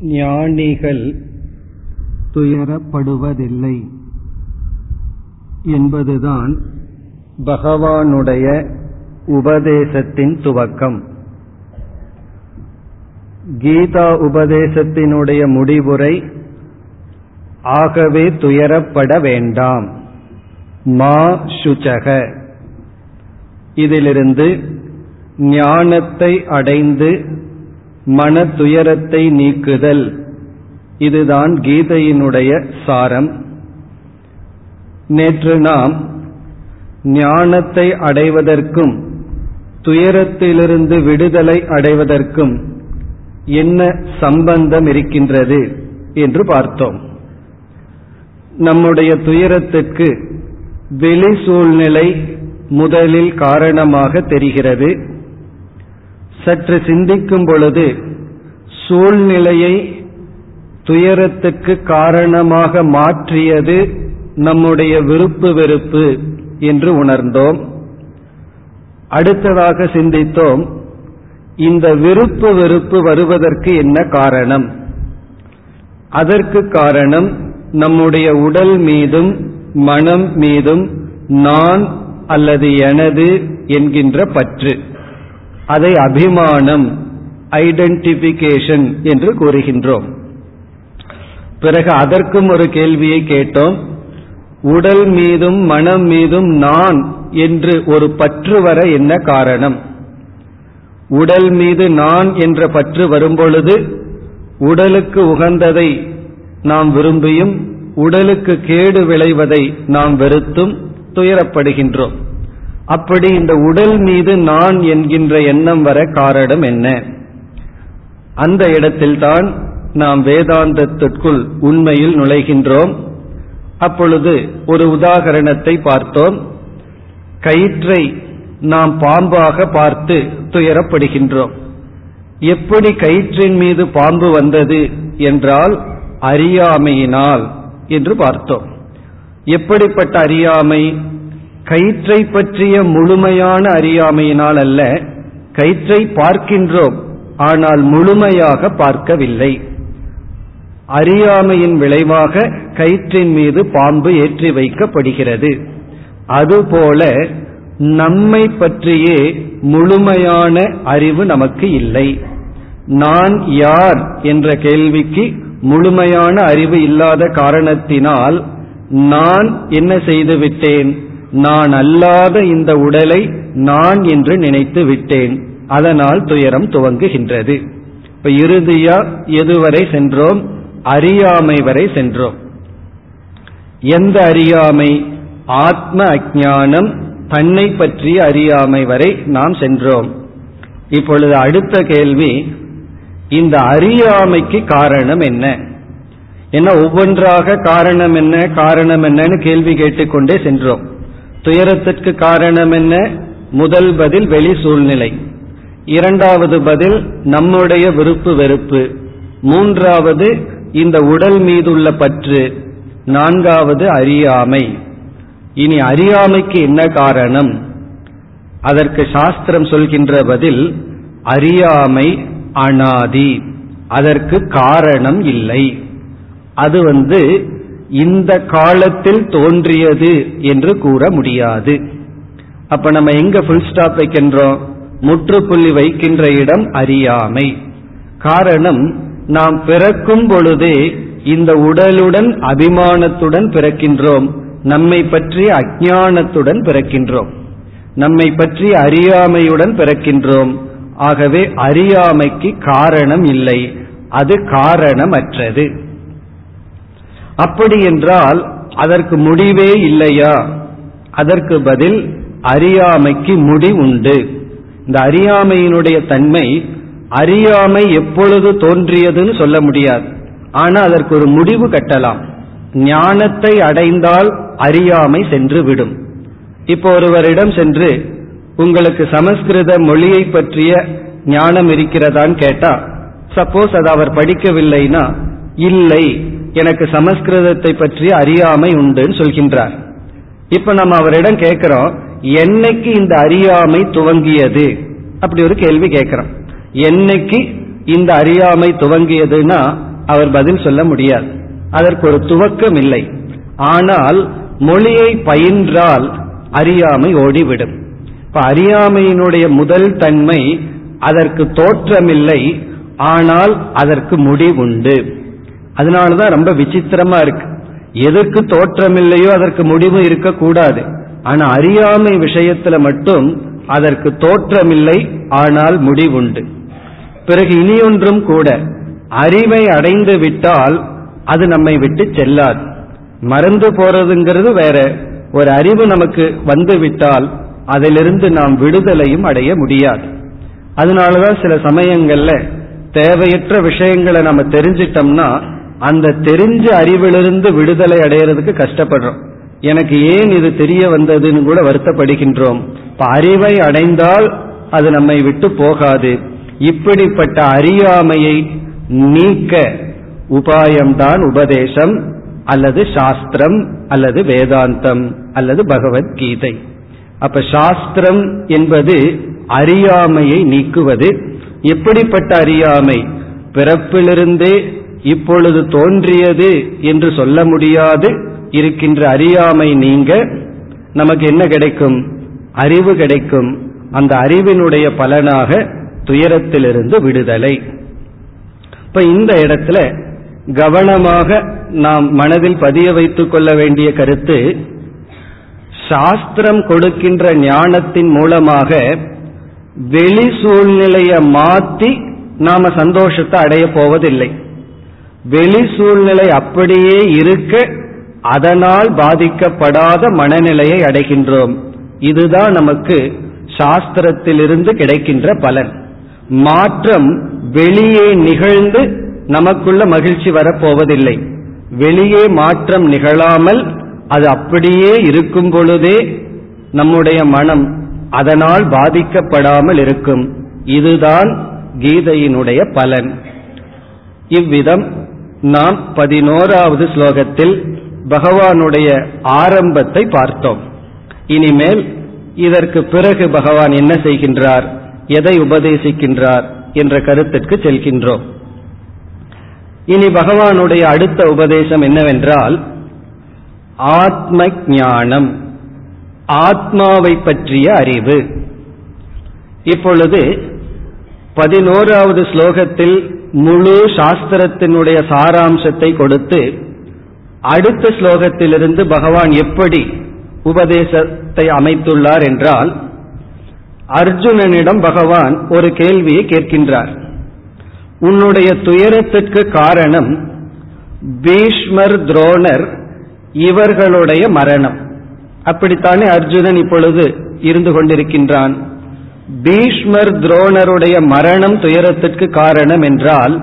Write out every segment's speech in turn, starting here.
ஞானிகள் துயரப்படுவதில்லை என்பதுதான் பகவானுடைய உபதேசத்தின் துவக்கம். கீதா உபதேசத்தினுடைய முடிவுரை ஆகவே துயரப்பட வேண்டாம் மா சுச்சக. இதிலிருந்து ஞானத்தை அடைந்து மன துயரத்தை நீக்குதல். இதுதான் கீதையினுடைய சாரம். நேற்று நாம் ஞானத்தை அடைவதற்கும் துயரத்திலிருந்து விடுதலை அடைவதற்கும் என்ன சம்பந்தம் இருக்கின்றது என்று பார்த்தோம். நம்முடைய துயரத்திற்கு வெளி சூழ்நிலை முதலில் காரணமாக தெரிகிறது. சற்று சிந்திக்கும் பொழுது சூழ்நிலையை துயரத்துக்கு காரணமாக மாற்றியது நம்முடைய விருப்பு வெறுப்பு என்று உணர்ந்தோம். அடுத்ததாக சிந்தித்தோம். இந்த விருப்பு வெறுப்பு வருவதற்கு என்ன காரணம்? அதற்கு காரணம் நம்முடைய உடல் மீதும் மனம் மீதும் நான் அல்லது எனது என்கின்ற பற்று. அதை அபிமானம் ஐடென்டிபிகேஷன் என்று கூறுகின்றோம். பிறகு அதற்கும் ஒரு கேள்வியை கேட்டோம். உடல் மீதும் மனம் மீதும் நான் என்று ஒரு பற்று வர என்ன காரணம்? உடல் மீது நான் என்ற பற்று வரும்பொழுது உடலுக்கு உகந்ததை நாம் விரும்பியும் உடலுக்கு கேடு விளைவதை நாம் வெறுத்தும் துயரப்படுகின்றோம். அப்படி இந்த உடல் மீது நான் என்கின்ற எண்ணம் வர காரணம் என்ன? அந்த இடத்தில்தான் நாம் வேதாந்தத்திற்குள் உண்மையில் நுழைகின்றோம். அப்பொழுது ஒரு உதாகரணத்தை பார்த்தோம். கயிற்றை நாம் பாம்பாக பார்த்து துயரப்படுகின்றோம். எப்படி கயிற்றின் மீது பாம்பு வந்தது என்றால் அறியாமையினால் என்று பார்த்தோம். எப்படிப்பட்ட அறியாமை? கயிற்றை பற்றிய முழுமையான அறியாமையினால் அல்ல கயிற்றை பார்க்கின்றோம் ஆனால் முழுமையாக பார்க்கவில்லை. அறியாமையின் விளைவாக கயிற்றின் மீது பாம்பு ஏற்றி வைக்கப்படுகிறது. அதுபோல நம்மை பற்றியே முழுமையான அறிவு நமக்கு இல்லை. நான் யார் என்ற கேள்விக்கு முழுமையான அறிவு இல்லாத காரணத்தினால் நான் என்ன செய்துவிட்டேன்? நான் அல்லாத இந்த உடலை நான் என்று நினைத்து விட்டேன். அதனால் துயரம் துவங்குகின்றது. இப்ப இறுதியா எதுவரை சென்றோம்? அறியாமை வரை சென்றோம். எந்த அறியாமை? ஆத்ம அஜானம் தன்னை பற்றிய அறியாமை வரை நாம் சென்றோம். இப்பொழுது அடுத்த கேள்வி இந்த அறியாமைக்கு காரணம் என்ன? என்ன ஒவ்வொன்றாக காரணம் என்ன? காரணம் என்னன்னு கேள்வி கேட்டுக்கொண்டே சென்றோம். துயரத்திற்கு காரணம் என்ன? முதல் பதில் வெளி சூழ்நிலை. இரண்டாவது பதில் நம்முடைய விருப்பு வெறுப்பு. மூன்றாவது இந்த உடல் மீதுள்ள பற்று. நான்காவது அறியாமை. இனி அறியாமைக்கு என்ன காரணம்? அதற்கு சாஸ்திரம் சொல்கின்ற பதில் அறியாமை அனாதி. அதற்கு காரணம் இல்லை. அது வந்து இந்த காலத்தில் தோன்றியது என்று கூற முடியாது. அப்ப நம்ம எங்க புல் ஸ்டாப் வைக்கின்றோம்? முற்றுப்புள்ளி வைக்கின்ற இடம் அறியாமை. காரணம் நாம் பிறக்கும் பொழுதே இந்த உடலுடன் அபிமானத்துடன் பிறக்கின்றோம். நம்மை பற்றி அஜானத்துடன் பிறக்கின்றோம். நம்மை பற்றி அறியாமையுடன் பிறக்கின்றோம். ஆகவே அறியாமைக்கு காரணம் இல்லை. அது காரணமற்றது. அப்படி என்றால் அதற்கு முடிவே இல்லையா? அதற்கு பதில் அறியாமைக்கு முடி உண்டு. இந்த அறியாமையினுடைய தன்மை அறியாமை எப்பொழுது தோன்றியதுன்னு சொல்ல முடியாது. ஆனால் அதற்கு ஒரு முடிவு கட்டலாம். ஞானத்தை அடைந்தால் அறியாமை சென்று விடும். இப்போ ஒருவரிடம் சென்று உங்களுக்கு சமஸ்கிருத மொழியை பற்றிய ஞானம் இருக்கிறதான்னு கேட்டா சப்போஸ் அது அவர் படிக்கவில்லைனா இல்லை எனக்கு சமஸ்கிருதத்தை பற்றி அறியாமை உண்டுன்னு சொல்கின்றார். இப்ப நம்ம அவரிடம் கேட்கிறோம் என்னைக்கு இந்த அறியாமை துவங்கியது? அப்படி ஒரு கேள்வி கேட்கிறோம். என்னைக்கு இந்த அறியாமை துவங்கியதுன்னா அவர் பதில் சொல்ல முடியாது. அதற்கு ஒரு துவக்கம் இல்லை. ஆனால் மொழியை பயின்றால் அறியாமை ஓடிவிடும். இப்ப அறியாமையினுடைய முதல் தன்மை அதற்கு தோற்றமில்லை ஆனால் அதற்கு முடிவுண்டு. அதனாலதான் ரொம்ப விசித்திரமா இருக்கு. எதற்கு தோற்றமில்லையோ அதற்கு முடிவு இருக்கக்கூடாது ஆனா அறியாமை விஷயத்துல மட்டும் அதற்கு தோற்றமில்லை ஆனால் முடிவுண்டு. பிறகு இனியொன்றும் கூட. அறிவை அடைந்து விட்டால் அது நம்மை விட்டு செல்லாது. மறந்து போறதுங்கிறது வேற. ஒரு அறிவு நமக்கு வந்து விட்டால் அதிலிருந்து நாம் விடுதலையும் அடைய முடியாது. அதனாலதான் சில சமயங்கள்ல தேவையற்ற விஷயங்களை நம்ம தெரிஞ்சிட்டோம்னா அந்த தெரிஞ்ச அறிவிலிருந்து விடுதலை அடையிறதுக்கு கஷ்டப்படுறோம். எனக்கு ஏன் இது தெரிய வந்ததுன்னு கூட வருத்தப்படுகின்றோம். இப்ப அறிவை அடைந்தால் அது நம்மை விட்டு போகாது. இப்படிப்பட்ட அறியாமையை நீக்க உபாயம்தான் உபதேசம் அல்லது சாஸ்திரம் அல்லது வேதாந்தம் அல்லது பகவத்கீதை. அப்ப சாஸ்திரம் என்பது அறியாமையை நீக்குவது. எப்படிப்பட்ட அறியாமை? பிறப்பிலிருந்தே இப்பொழுது தோன்றியது என்று சொல்ல முடியாது. இருக்கின்ற அறியாமை நீங்க. நமக்கு என்ன கிடைக்கும்? அறிவு கிடைக்கும். அந்த அறிவினுடைய பலனாக துயரத்திலிருந்து விடுதலை. இப்ப இந்த இடத்துல கவனமாக நாம் மனதில் பதிய வைத்துக் கொள்ள வேண்டிய கருத்து சாஸ்திரம் கொடுக்கின்ற ஞானத்தின் மூலமாக வெளி சூழ்நிலையை மாற்றி நாம சந்தோஷத்தை அடைய போவதில்லை. வெளி சூழ்நிலை அப்படியே இருக்க அதனால் பாதிக்கப்படாத மனநிலையை அடைகின்றோம். இதுதான் நமக்கு சாஸ்திரத்திலிருந்து கிடைக்கின்ற பலன். மாற்றம் வெளியே நிகழ்ந்து நமக்குள்ள மகிழ்ச்சி வரப்போவதில்லை. வெளியே மாற்றம் நிகழாமல் அது அப்படியே இருக்கும் பொழுதே நம்முடைய மனம் அதனால் பாதிக்கப்படாமல் இருக்கும். இதுதான் கீதையினுடைய பலன். இவ்விதம் நாம் பதினோராவது ஸ்லோகத்தில் பகவானுடைய ஆரம்பத்தை பார்த்தோம். இனிமேல் இதற்கு பிறகு பகவான் என்ன செய்கின்றார் எதை உபதேசிக்கின்றார் என்ற கருத்திற்கு செல்கின்றோம். இனி பகவானுடைய அடுத்த உபதேசம் என்னவென்றால் ஆத்ம ஞானம் ஆத்மாவை பற்றிய அறிவு. இப்பொழுது பதினோராவது ஸ்லோகத்தில் முழு சாஸ்திரத்தினுடைய சாராம்சத்தை கொடுத்து அடுத்த ஸ்லோகத்திலிருந்து பகவான் எப்படி உபதேசத்தை அமைத்துள்ளார் என்றால் அர்ஜுனனிடம் பகவான் ஒரு கேள்வியை கேட்கின்றார். உன்னுடைய துயரத்திற்கு காரணம் பீஷ்மர் துரோணர் இவர்களுடைய மரணம். அப்படித்தானே அர்ஜுனன் இப்பொழுது இருந்து கொண்டிருக்கின்றான்? பீஷ்மர் துரோணருடைய மரணம் துயரத்திற்கு காரணம் என்றால்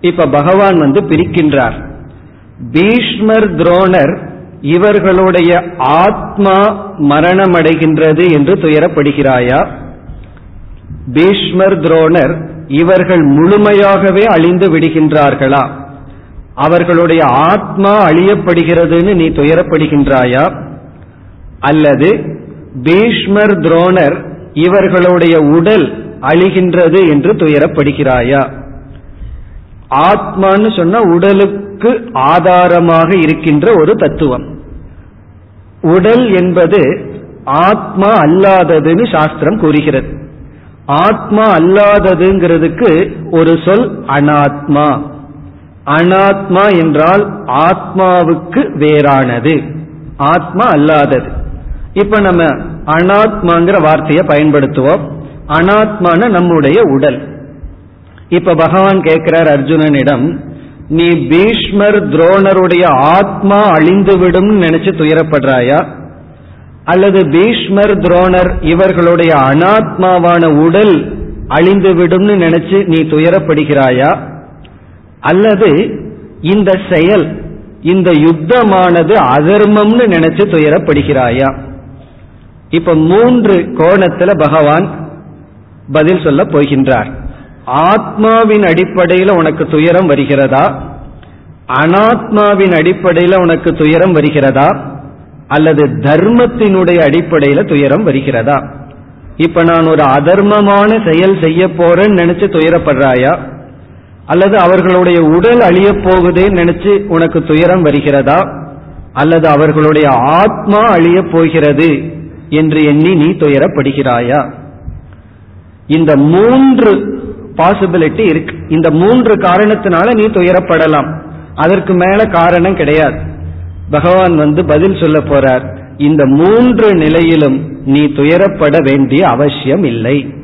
இப்ப பகவான் வந்து பிரிக்கின்றார். பீஷ்மர் துரோணர் இவர்களுடைய ஆத்மா மரணமடைகின்றது என்று துயரப்படுகிறாயா? பீஷ்மர் துரோணர் இவர்கள் முழுமையாகவே அழிந்து விடுகின்றார்களா? அவர்களுடைய ஆத்மா அழியப்படுகிறதுன்னு நீ துயரப்படுகின்றாயா? அல்லது பீஷ்மர் துரோணர் இவர்களுடைய உடல் அழிகின்றது என்று துயரப்படுகிறாயா? ஆத்மான்னு சொன்னா உடலுக்கு ஆதாரமாக இருக்கின்ற ஒரு தத்துவம். உடல் என்பது ஆத்மா அல்லாததுன்னு சாஸ்திரம் கூறுகிறது. ஆத்மா அல்லாததுங்கிறதுக்கு ஒரு சொல் அனாத்மா. அனாத்மா என்றால் ஆத்மாவுக்கு வேறானது. ஆத்மா அல்லாதது. இப்ப நம்ம அனாத்மாங்கிற வார்த்தையை பயன்படுத்துவோம். அனாத்மான நம்முடைய உடல். இப்ப பகவான் கேட்கிறார் அர்ஜுனனிடம் நீ பீஷ்மர் துரோணருடைய ஆத்மா அழிந்துவிடும் நினைச்சு துயரப்படுறாயா? அல்லது பீஷ்மர் துரோணர் இவர்களுடைய அனாத்மாவான உடல் அழிந்துவிடும்னு நினைச்சு நீ துயரப்படுகிறாயா? அல்லது இந்த செயல் இந்த யுத்தமானது அதர்மம்னு நினைச்சு துயரப்படுகிறாயா? இப்ப மூன்று கோணத்துல பகவான் பதில் சொல்ல போகின்றார். ஆத்மாவின் அடிப்படையில் உனக்கு துயரம் வருகிறதா? அனாத்மாவின் அடிப்படையில் உனக்கு துயரம் வருகிறதா? அல்லது தர்மத்தினுடைய அடிப்படையில் துயரம் வருகிறதா? இப்ப நான் ஒரு அதர்மமான செயல் செய்ய போறேன்னு நினைச்சு துயரப்படுறாயா? அல்லது அவர்களுடைய உடல் அழியப் போகுதேன்னு நினைச்சு உனக்கு துயரம் வருகிறதா? அல்லது அவர்களுடைய ஆத்மா அழியப் போகிறது? என்று எண்ணி நீ துயரப்படுகிறாயா? இந்த மூன்று பாசிபிலிட்டி இருக்கு. இந்த மூன்று காரணத்தினால நீ துயரப்படலாம். அதற்கு மேல காரணம் கிடையாது. பகவான் வந்து பதில் சொல்ல போறார். இந்த மூன்று நிலையிலும் நீ துயரப்பட வேண்டிய அவசியம் இல்லை.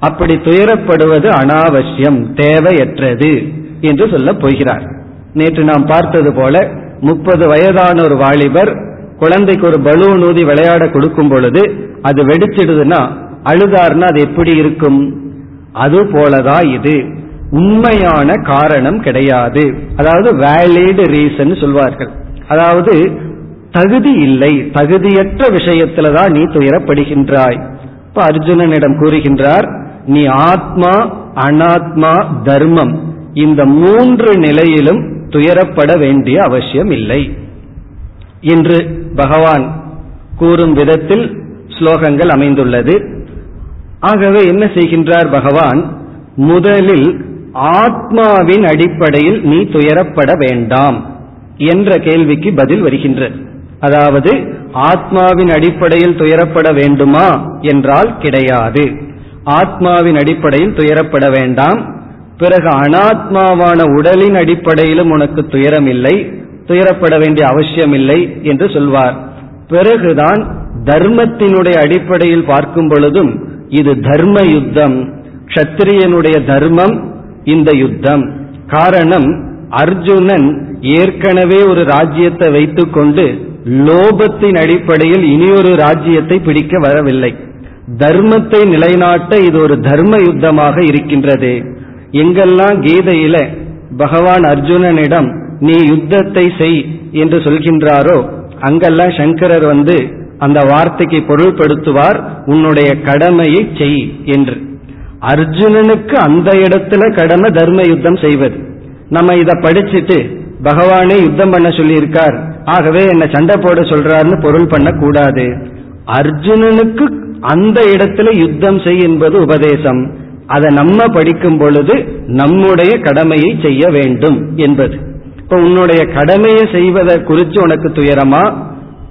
அப்படி துயரப்படுவது அனாவசியம் தேவையற்றது என்று சொல்ல போகிறார். நேற்று நாம் பார்த்தது போல முப்பது வயதான ஒரு வாலிபர் குழந்தைக்கு ஒரு பலூன் ஊதி விளையாட கொடுக்கும் பொழுது அது வெடிச்சிடுதுன்னா அழுதாருன்னா அது எப்படி இருக்கும்? அது போலதான் இது. உண்மையான காரணம் கிடையாது. அதாவது வேலிடு ரீசன் சொல்வார்கள். அதாவது தகுதி இல்லை. தகுதியற்ற விஷயத்துலதான் நீ துயரப்படுகின்றாய். இப்ப அர்ஜுனனிடம் கூறுகின்றார் நீ ஆத்மா அனாத்மா தர்மம் இந்த மூன்று நிலையிலும் துயரப்பட வேண்டிய அவசியம் இல்லை. என்று பகவான் கூறும் விதத்தில் ஸ்லோகங்கள் அமைந்துள்ளது. ஆகவே என்ன செய்கின்றார் பகவான்? முதலில் ஆத்மாவின் அடிப்படையில் நீ துயரப்பட வேண்டாம் என்ற கேள்விக்கு பதில் வருகின்றது. அதாவது ஆத்மாவின் அடிப்படையில் துயரப்பட வேண்டுமா என்றால் கிடையாது. ஆத்மாவின் அடிப்படையில் துயரப்பட வேண்டாம். பிறகு அனாத்மாவான உடலின் அடிப்படையிலும் உனக்கு துயரம் இல்லை துயரப்பட வேண்டிய அவசியம் இல்லை என்று சொல்வார். பிறகுதான் தர்மத்தினுடைய அடிப்படையில் பார்க்கும் பொழுதும் இது தர்ம யுத்தம். க்ஷத்திரியனுடைய தர்மம் இந்த யுத்தம். காரணம் அர்ஜுனன் ஏற்கனவே ஒரு ராஜ்யத்தை வைத்துக்கொண்டு லோபத்தின் அடிப்படையில் இனியொரு ராஜ்யத்தை பிடிக்க வரவில்லை. தர்மத்தை நிலைநாட்ட இது ஒரு தர்ம யுத்தமாக இருக்கின்றது. எங்கெல்லாம் கீதையில பகவான் அர்ஜுனனிடம் நீ யுத்தத்தை செய் என்று சொல்கின்றாரோ அங்கெல்லாம் சங்கரர் வந்து அந்த வார்த்தைக்கு பொருள்படுத்துவார் உன்னுடைய கடமையை செய் என்று. அர்ஜுனனுக்கு அந்த இடத்துல கடமை தர்ம யுத்தம் செய்வது. நம்ம இதை படிச்சுட்டு பகவானே யுத்தம் பண்ண சொல்லியிருக்கார். ஆகவே என்ன சண்டை போட சொல்றாருன்னு பொருள் பண்ணக்கூடாது. அர்ஜுனனுக்கு அந்த இடத்துல யுத்தம் செய் என்பது உபதேசம். அதை நம்ம படிக்கும் பொழுது நம்முடைய கடமையை செய்ய வேண்டும் என்பது. இப்ப உன்னுடைய கடமையை செய்வதை குறித்து உனக்கு துயரமா?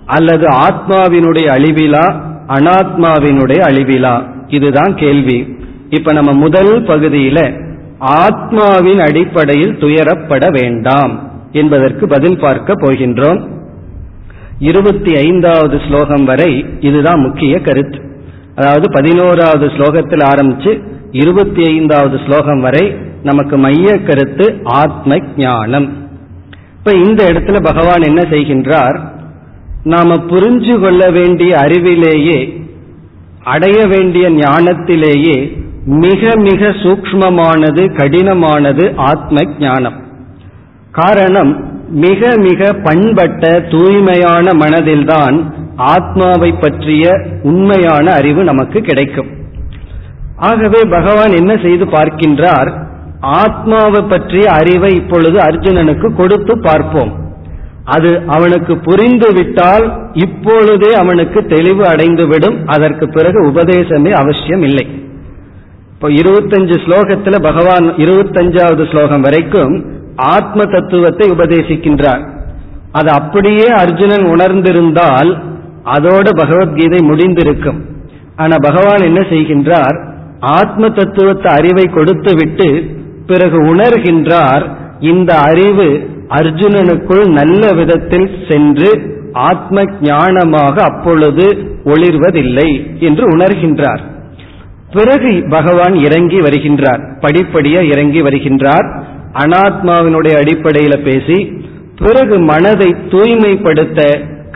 அல்லது ஆத்மாவினுடைய அழிவிலா அனாத்மாவினுடைய அழிவிலா? இதுதான் கேள்வி. இப்ப நம்ம முதல் பகுதியில ஆத்மாவின் அடிப்படையில் துயரப்பட வேண்டாம் என்பதற்கு பதில் பார்க்க போகின்றோம். இருபத்தி ஐந்தாவது ஸ்லோகம் வரை இதுதான் முக்கிய கருத்து. அதாவது பதினோராவது ஸ்லோகத்தில் ஆரம்பிச்சு இருபத்தி ஐந்தாவது ஸ்லோகம் வரை நமக்கு மைய கருத்து ஆத்ம ஞானம். இப்ப இந்த இடத்துல பகவான் என்ன செய்கின்றார்? நாம புரிஞ்சு கொள்ள வேண்டிய அறிவிலேயே அடைய வேண்டிய ஞானத்திலேயே மிக மிக சூக்மமானது கடினமானது ஆத்ம ஞானம் காரணம் மிக மிக பண்பட்ட தூய்மையான மனதில்தான் ஆத்மாவை பற்றிய உண்மையான அறிவு நமக்கு கிடைக்கும். ஆகவே பகவான் என்ன செய்து பார்க்கின்றார்? ஆத்மாவை பற்றிய அறிவை இப்பொழுது அர்ஜுனனுக்கு கொடுத்து பார்ப்போம். அது அவனுக்கு புரிந்து விட்டால் இப்பொழுதே அவனுக்கு தெளிவு அடைந்துவிடும். அதற்கு பிறகு உபதேசமே அவசியம் இல்லை. இப்போ இருபத்தஞ்சு ஸ்லோகத்துல பகவான் இருபத்தஞ்சாவது ஸ்லோகம் வரைக்கும் ஆத்ம தத்துவத்தை உபதேசிக்கின்றார். அது அப்படியே அர்ஜுனன் உணர்ந்திருந்தால் அதோட பகவத்கீதை முடிந்திருக்கும். ஆனா பகவான் என்ன செய்கின்றார்? ஆத்ம தத்துவத்தை அறிவை கொடுத்து விட்டு பிறகு உணர்கின்றார் இந்த அறிவு அர்ஜுனனுக்குள் நல்ல விதத்தில் சென்று ஆத்ம ஞானமாக அப்பொழுது ஒளிர்வதில்லை என்று உணர்கின்றார். பிறகு பகவான் இறங்கி வருகின்றார் படிப்படியாக இறங்கி வருகின்றார். அனாத்மாவினுடைய அடிப்படையில பேசி பிறகு மனதை தூய்மைப்படுத்த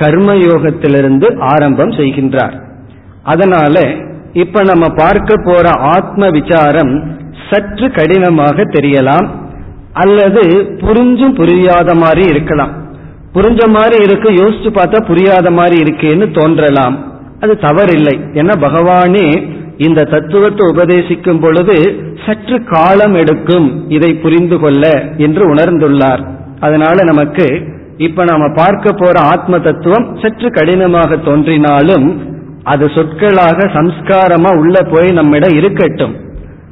கர்மயோகத்திலிருந்து ஆரம்பம் செய்கின்றார். அதனால இப்ப நம்ம பார்க்க போற ஆத்ம விசாரம் சற்று கடினமாக தெரியலாம் அல்லது புரிஞ்சும் புரியாத மாதிரி இருக்கலாம். புரிஞ்ச மாதிரி இருக்கு யோசிச்சு பார்த்தா புரியாத மாதிரி இருக்கேன்னு தோன்றலாம். அது தவறில்லை. ஏன்னா பகவானே இந்த தத்துவத்தை உபதேசிக்கும் பொழுது சற்று காலம் எடுக்கும் இதை புரிந்து கொள்ள என்று உணர்ந்துள்ளார். அதனால நமக்கு இப்ப நாம பார்க்க போற ஆத்ம தத்துவம் சற்று கடினமாக தோன்றினாலும் அது சொற்களாக சம்ஸ்காரமா உள்ள போய் நம்மிடம் இருக்கட்டும்.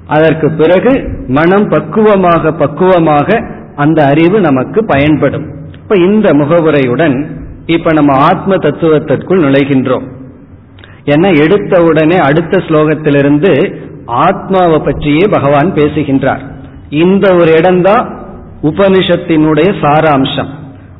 அதற்கு பிறகு மனம் பக்குவமாக பக்குவமாக அந்த அறிவு நமக்கு பயன்படும். இப்ப இந்த முகவுரையுடன் இப்ப நம்ம ஆத்ம தத்துவத்திற்குள் நுழைகின்றோம். ஏன்னா எடுத்த உடனே அடுத்த ஸ்லோகத்திலிருந்து ஆத்மாவை பற்றியே பகவான் பேசுகின்றார். இந்த ஒரு இடம்தான் உபனிஷத்தினுடைய சாராம்சம்.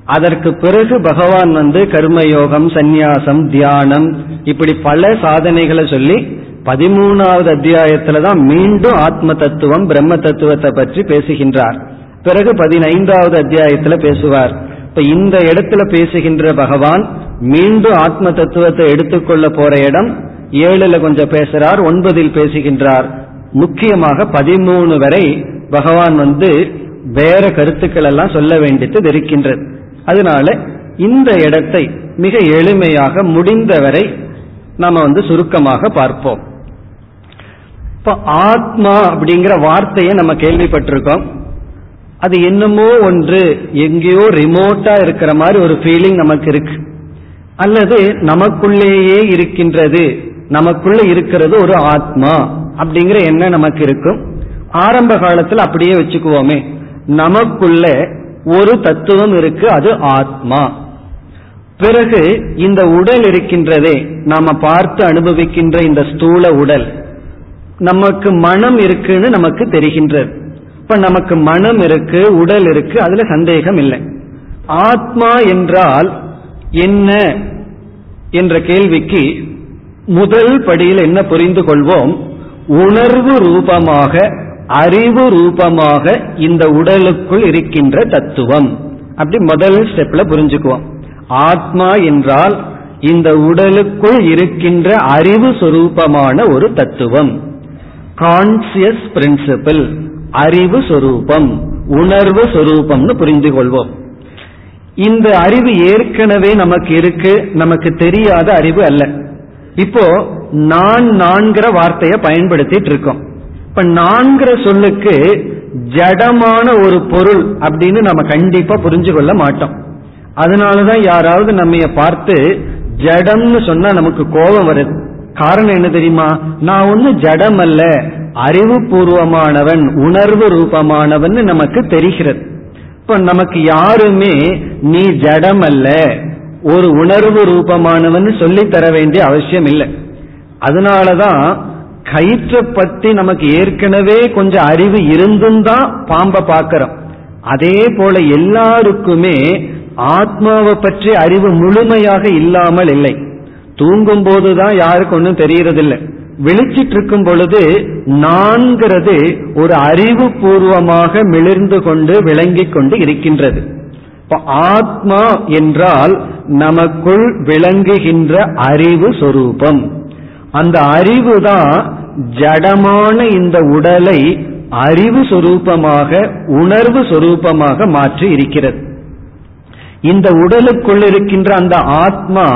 அதற்கு பிறகு பகவான் வந்து கர்மயோகம் சந்நியாசம் தியானம் இப்படி பல சாதனைகளை சொல்லி பதிமூணாவது அத்தியாயத்துல தான் மீண்டும் ஆத்ம தத்துவம் பிரம்ம தத்துவத்தை பற்றி பேசுகின்றார். பிறகு பதினைந்தாவது அத்தியாயத்துல பேசுவார். இப்ப இந்த இடத்துல பேசுகின்ற பகவான் மீண்டும் ஆத்ம தத்துவத்தை எடுத்துக்கொள்ள போற இடம் ஏழுல கொஞ்சம் பேசுறார் ஒன்பதில் பேசுகின்றார். முக்கியமாக பதிமூணு வரை பகவான் வந்து வேற கருத்துக்கள் எல்லாம் சொல்ல வேண்டியது இருக்கின்றது. அதனால இந்த இடத்தை மிக எளிமையாக முடிந்தவரை நம்ம வந்து சுருக்கமாக பார்ப்போம். இப்ப ஆத்மா அப்படிங்கிற வார்த்தையை நம்ம கேள்விப்பட்டிருக்கோம். அது என்னமோ ஒன்று எங்கேயோ ரிமோட்டா இருக்கிற மாதிரி ஒரு ஃபீலிங் நமக்கு இருக்கு. அல்லது நமக்குள்ளேயே இருக்கின்றது நமக்குள்ள இருக்கிறது ஒரு ஆத்மா அப்படிங்கிற எண்ணம் நமக்கு இருக்கும். ஆரம்ப காலத்தில் அப்படியே வச்சுக்குவோமே. நமக்குள்ள ஒரு தத்துவம் இருக்கு அது ஆத்மா. பிறகு இந்த உடல் இருக்கின்றதே நாம பார்த்து அனுபவிக்கின்ற இந்த ஸ்தூல உடல் நமக்கு மனம் இருக்குன்னு நமக்கு தெரிகின்றது. இப்ப நமக்கு மனம் இருக்கு உடல் இருக்கு அதுல சந்தேகம் இல்லை. ஆத்மா என்றால் என்ன என்ற கேள்விக்கு முதல் படியில் என்ன புரிந்து கொள்வோம்? உணர்வு ரூபமாக அறிவு ரூபமாக இந்த உடலுக்குள் இருக்கின்ற தத்துவம். அப்படி முதல் ஸ்டெப்ல புரிஞ்சுக்குவோம். ஆத்மா என்றால் இந்த உடலுக்குள் இருக்கின்ற அறிவு சொரூபமான ஒரு தத்துவம். கான்சியஸ் பிரின்சிபிள் அறிவு சொரூபம் உணர்வு சொரூபம்னு புரிந்து கொள்வோம் இந்த அறிவு ஏற்கனவே நமக்கு இருக்கு நமக்கு தெரியாத அறிவு அல்ல. இப்போ நான் நான்கிற வார்த்தையை பயன்படுத்திட்டு இருக்கோம். இப்ப நான்கிற சொல்லுக்கு ஜடமான ஒரு பொருள் அப்படின்னு நம்ம கண்டிப்பா புரிஞ்சு கொள்ள மாட்டோம். அதனாலதான் யாராவது நம்ம பார்த்து ஜடம்னு சொன்னா நமக்கு கோபம் வருது. காரணம் என்ன தெரியுமா? நான் ஒண்ணு ஜடம் அல்ல அறிவுபூர்வமானவன் உணர்வு ரூபமானவன் நமக்கு தெரிகிறது. இப்ப நமக்கு யாருமே நீ ஜடம் அல்ல ஒரு உணர்வு ரூபமானவன் சொல்லி தர வேண்டிய அவசியம் இல்லை. அதனாலதான் கயிற்று பத்தி நமக்கு ஏற்கனவே கொஞ்சம் அறிவு இருந்தும் தான் பாம்பை பார்க்கிறோம். அதே போல எல்லாருக்குமே ஆத்மாவை பற்றி அறிவு முழுமையாக இல்லாமல் இல்லை. தூங்கும் போதுதான் யாருக்கு ஒன்றும் தெரியறதில்லை. விழிச்சிட்டு இருக்கும் பொழுது நான்கிறது ஒரு அறிவு பூர்வமாக மிளிர்ந்து கொண்டு விளங்கிக் கொண்டு இருக்கின்றது. ஆத்மா என்றால் நமக்குள் விளங்குகின்ற அறிவு சொரூபம். அந்த அறிவு தான் ஜடமான இந்த உடலை அறிவு சொரூபமாக உணர்வு சொரூபமாக மாற்றி இருக்கிறது. இந்த உடலுக்குள் இருக்கின்ற அந்த ஆத்மா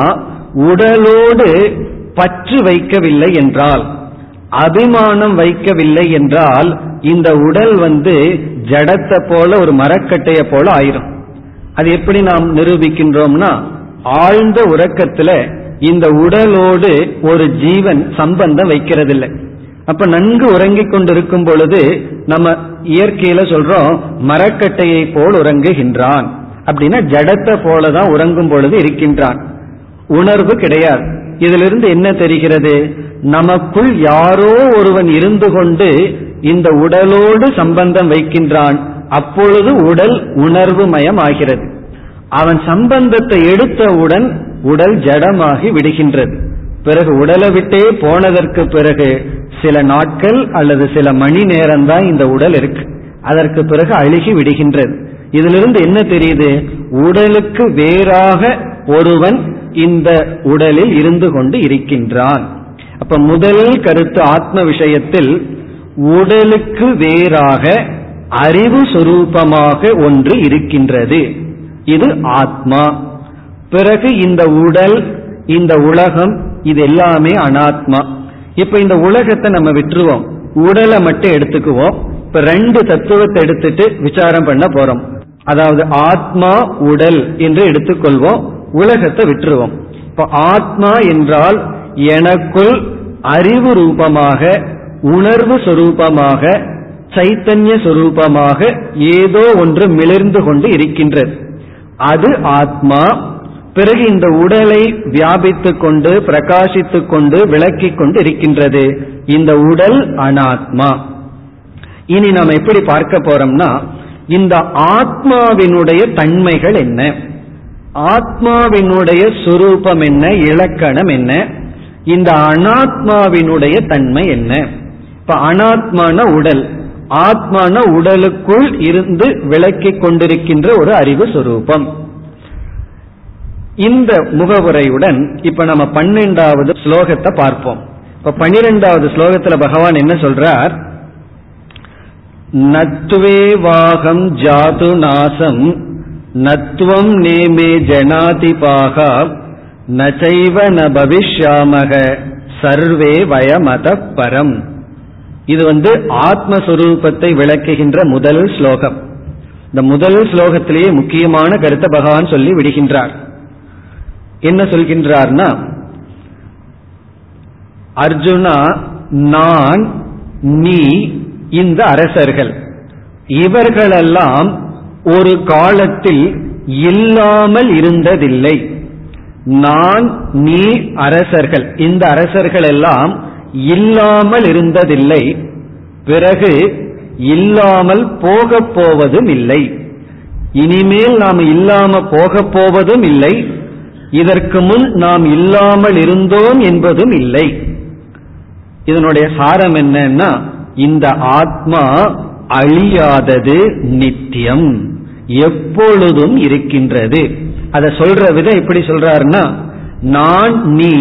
உடலோடு பற்று வைக்கவில்லை என்றால் அபிமானம் வைக்கவில்லை என்றால் இந்த உடல் வந்து ஜடத்தை போல ஒரு மரக்கட்டைய போல ஆயிரும். அது எப்படி நாம் நிரூபிக்கின்றோம்னா ஆழ்ந்த உறக்கத்துல இந்த உடலோடு ஒரு ஜீவன் சம்பந்தம் வைக்கிறதில்லை. அப்ப நன்கு உறங்கிக் கொண்டிருக்கும் பொழுது நம்ம இயற்கையில சொல்றோம் மரக்கட்டையை போல் உறங்குகின்றான். அப்படின்னா ஜடத்தை போலதான் உறங்கும் பொழுது இருக்கின்றான். உணர்வு கிடையாது. இதிலிருந்து என்ன தெரிகிறது? நமக்குள் யாரோ ஒருவன் இருந்து கொண்டு இந்த உடலோடு சம்பந்தம் வைக்கின்றான். அப்பொழுது உடல் உணர்வு மயம் ஆகிறது அவன் சம்பந்தத்தை எடுத்தவுடன் உடல் ஜடமாகி விடுகின்றது. பிறகு உடலை விட்டே போனதற்கு பிறகு சில நாட்கள் அல்லது சில மணி நேரம் தான் இந்த உடல் இருக்கு. அதற்கு பிறகு அழுகி விடுகின்றது. இதிலிருந்து என்ன தெரியுது? உடலுக்கு வேறாக ஒருவன் இந்த உடலில் இருந்து கொண்டு இருக்கின்றான். அப்ப முதல் கருத்து ஆத்ம விஷயத்தில் உடலுக்கு வேறாக அறிவு சுரூபமாக ஒன்று இருக்கின்றது. இது ஆத்மா. பிறகு இந்த உடல் இந்த உலகம் இது எல்லாமே அனாத்மா. இப்ப இந்த உலகத்தை நம்ம விட்டுருவோம். உடலை மட்டும் எடுத்துக்குவோம். இப்ப ரெண்டு தத்துவத்தை எடுத்துட்டு விசாரம் பண்ண போறோம். அதாவது ஆத்மா உடல் என்று எடுத்துக்கொள்வோம். உலகத்தை விட்டுருவோம். இப்ப ஆத்மா என்றால் எனக்குள் அறிவு ரூபமாக உணர்வு சொரூபமாக சைத்தன்ய சொரூபமாக ஏதோ ஒன்று மிளிர்ந்து கொண்டு இருக்கின்றது. அது ஆத்மா பிறகு இந்த உடலை வியாபித்துக் கொண்டு பிரகாசித்துக் கொண்டு விளக்கிக் கொண்டு இருக்கின்றது இந்த உடல் அனாத்மா. இனி நாம் எப்படி பார்க்க போறோம்னா இந்த ஆத்மாவினுடைய தன்மைகள் என்ன? ஆத்மாவினுடைய சுரூபம் என்ன? இலக்கணம் என்ன? இந்த அனாத்மாவினுடைய தன்மை என்ன? இப்ப அனாத்மான உடல். ஆத்மான உடலுக்குள் இருந்து விளக்கிக் கொண்டிருக்கின்ற ஒரு அறிவு சுரூபம். இந்த முகவுரையுடன் இப்ப நம்ம பன்னெண்டாவது ஸ்லோகத்தை பார்ப்போம். இப்ப பன்னிரெண்டாவது ஸ்லோகத்துல பகவான் என்ன சொல்றார்? நத்வே வாகம் ஜாது நாசம் நத்வம் நேமே ஜனாதிபாகா நச்சைவ ந பவிஷ்யாமக சர்வே வயமத பரம். இது வந்து ஆத்மஸ்வரூபத்தை விளக்குகின்ற முதல் ஸ்லோகம். இந்த முதல் ஸ்லோகத்திலேயே முக்கியமான கருத்தை பகவான் சொல்லி விடுகின்றார். என்ன சொல்கின்றார்னா அர்ஜுனா நான் நீ இந்த அரசர்கள். இவர்களெல்லாம் ஒரு காலத்தில் இல்லாமல் இருந்ததில்லை. நான் நீ அரசர்கள். இந்த அரசர்கள் எல்லாம் இல்லாமல் இருந்ததில்லை. பிறகு இல்லாமல் போகப் போவதும் இல்லை. இனிமேல் நாம் இல்லாம போகப் போவதும் இல்லை. இதற்கு முன் நாம் இல்லாமல் இருந்தோம் என்பதும் இல்லை. இதனுடைய சாரம் என்னன்னா இந்த ஆத்மா அழியாதது நித்தியம் எப்பொழுதும் இருக்கின்றது. அதை சொல்ற விதம் எப்படி சொல்றாருன்னா நான் நீ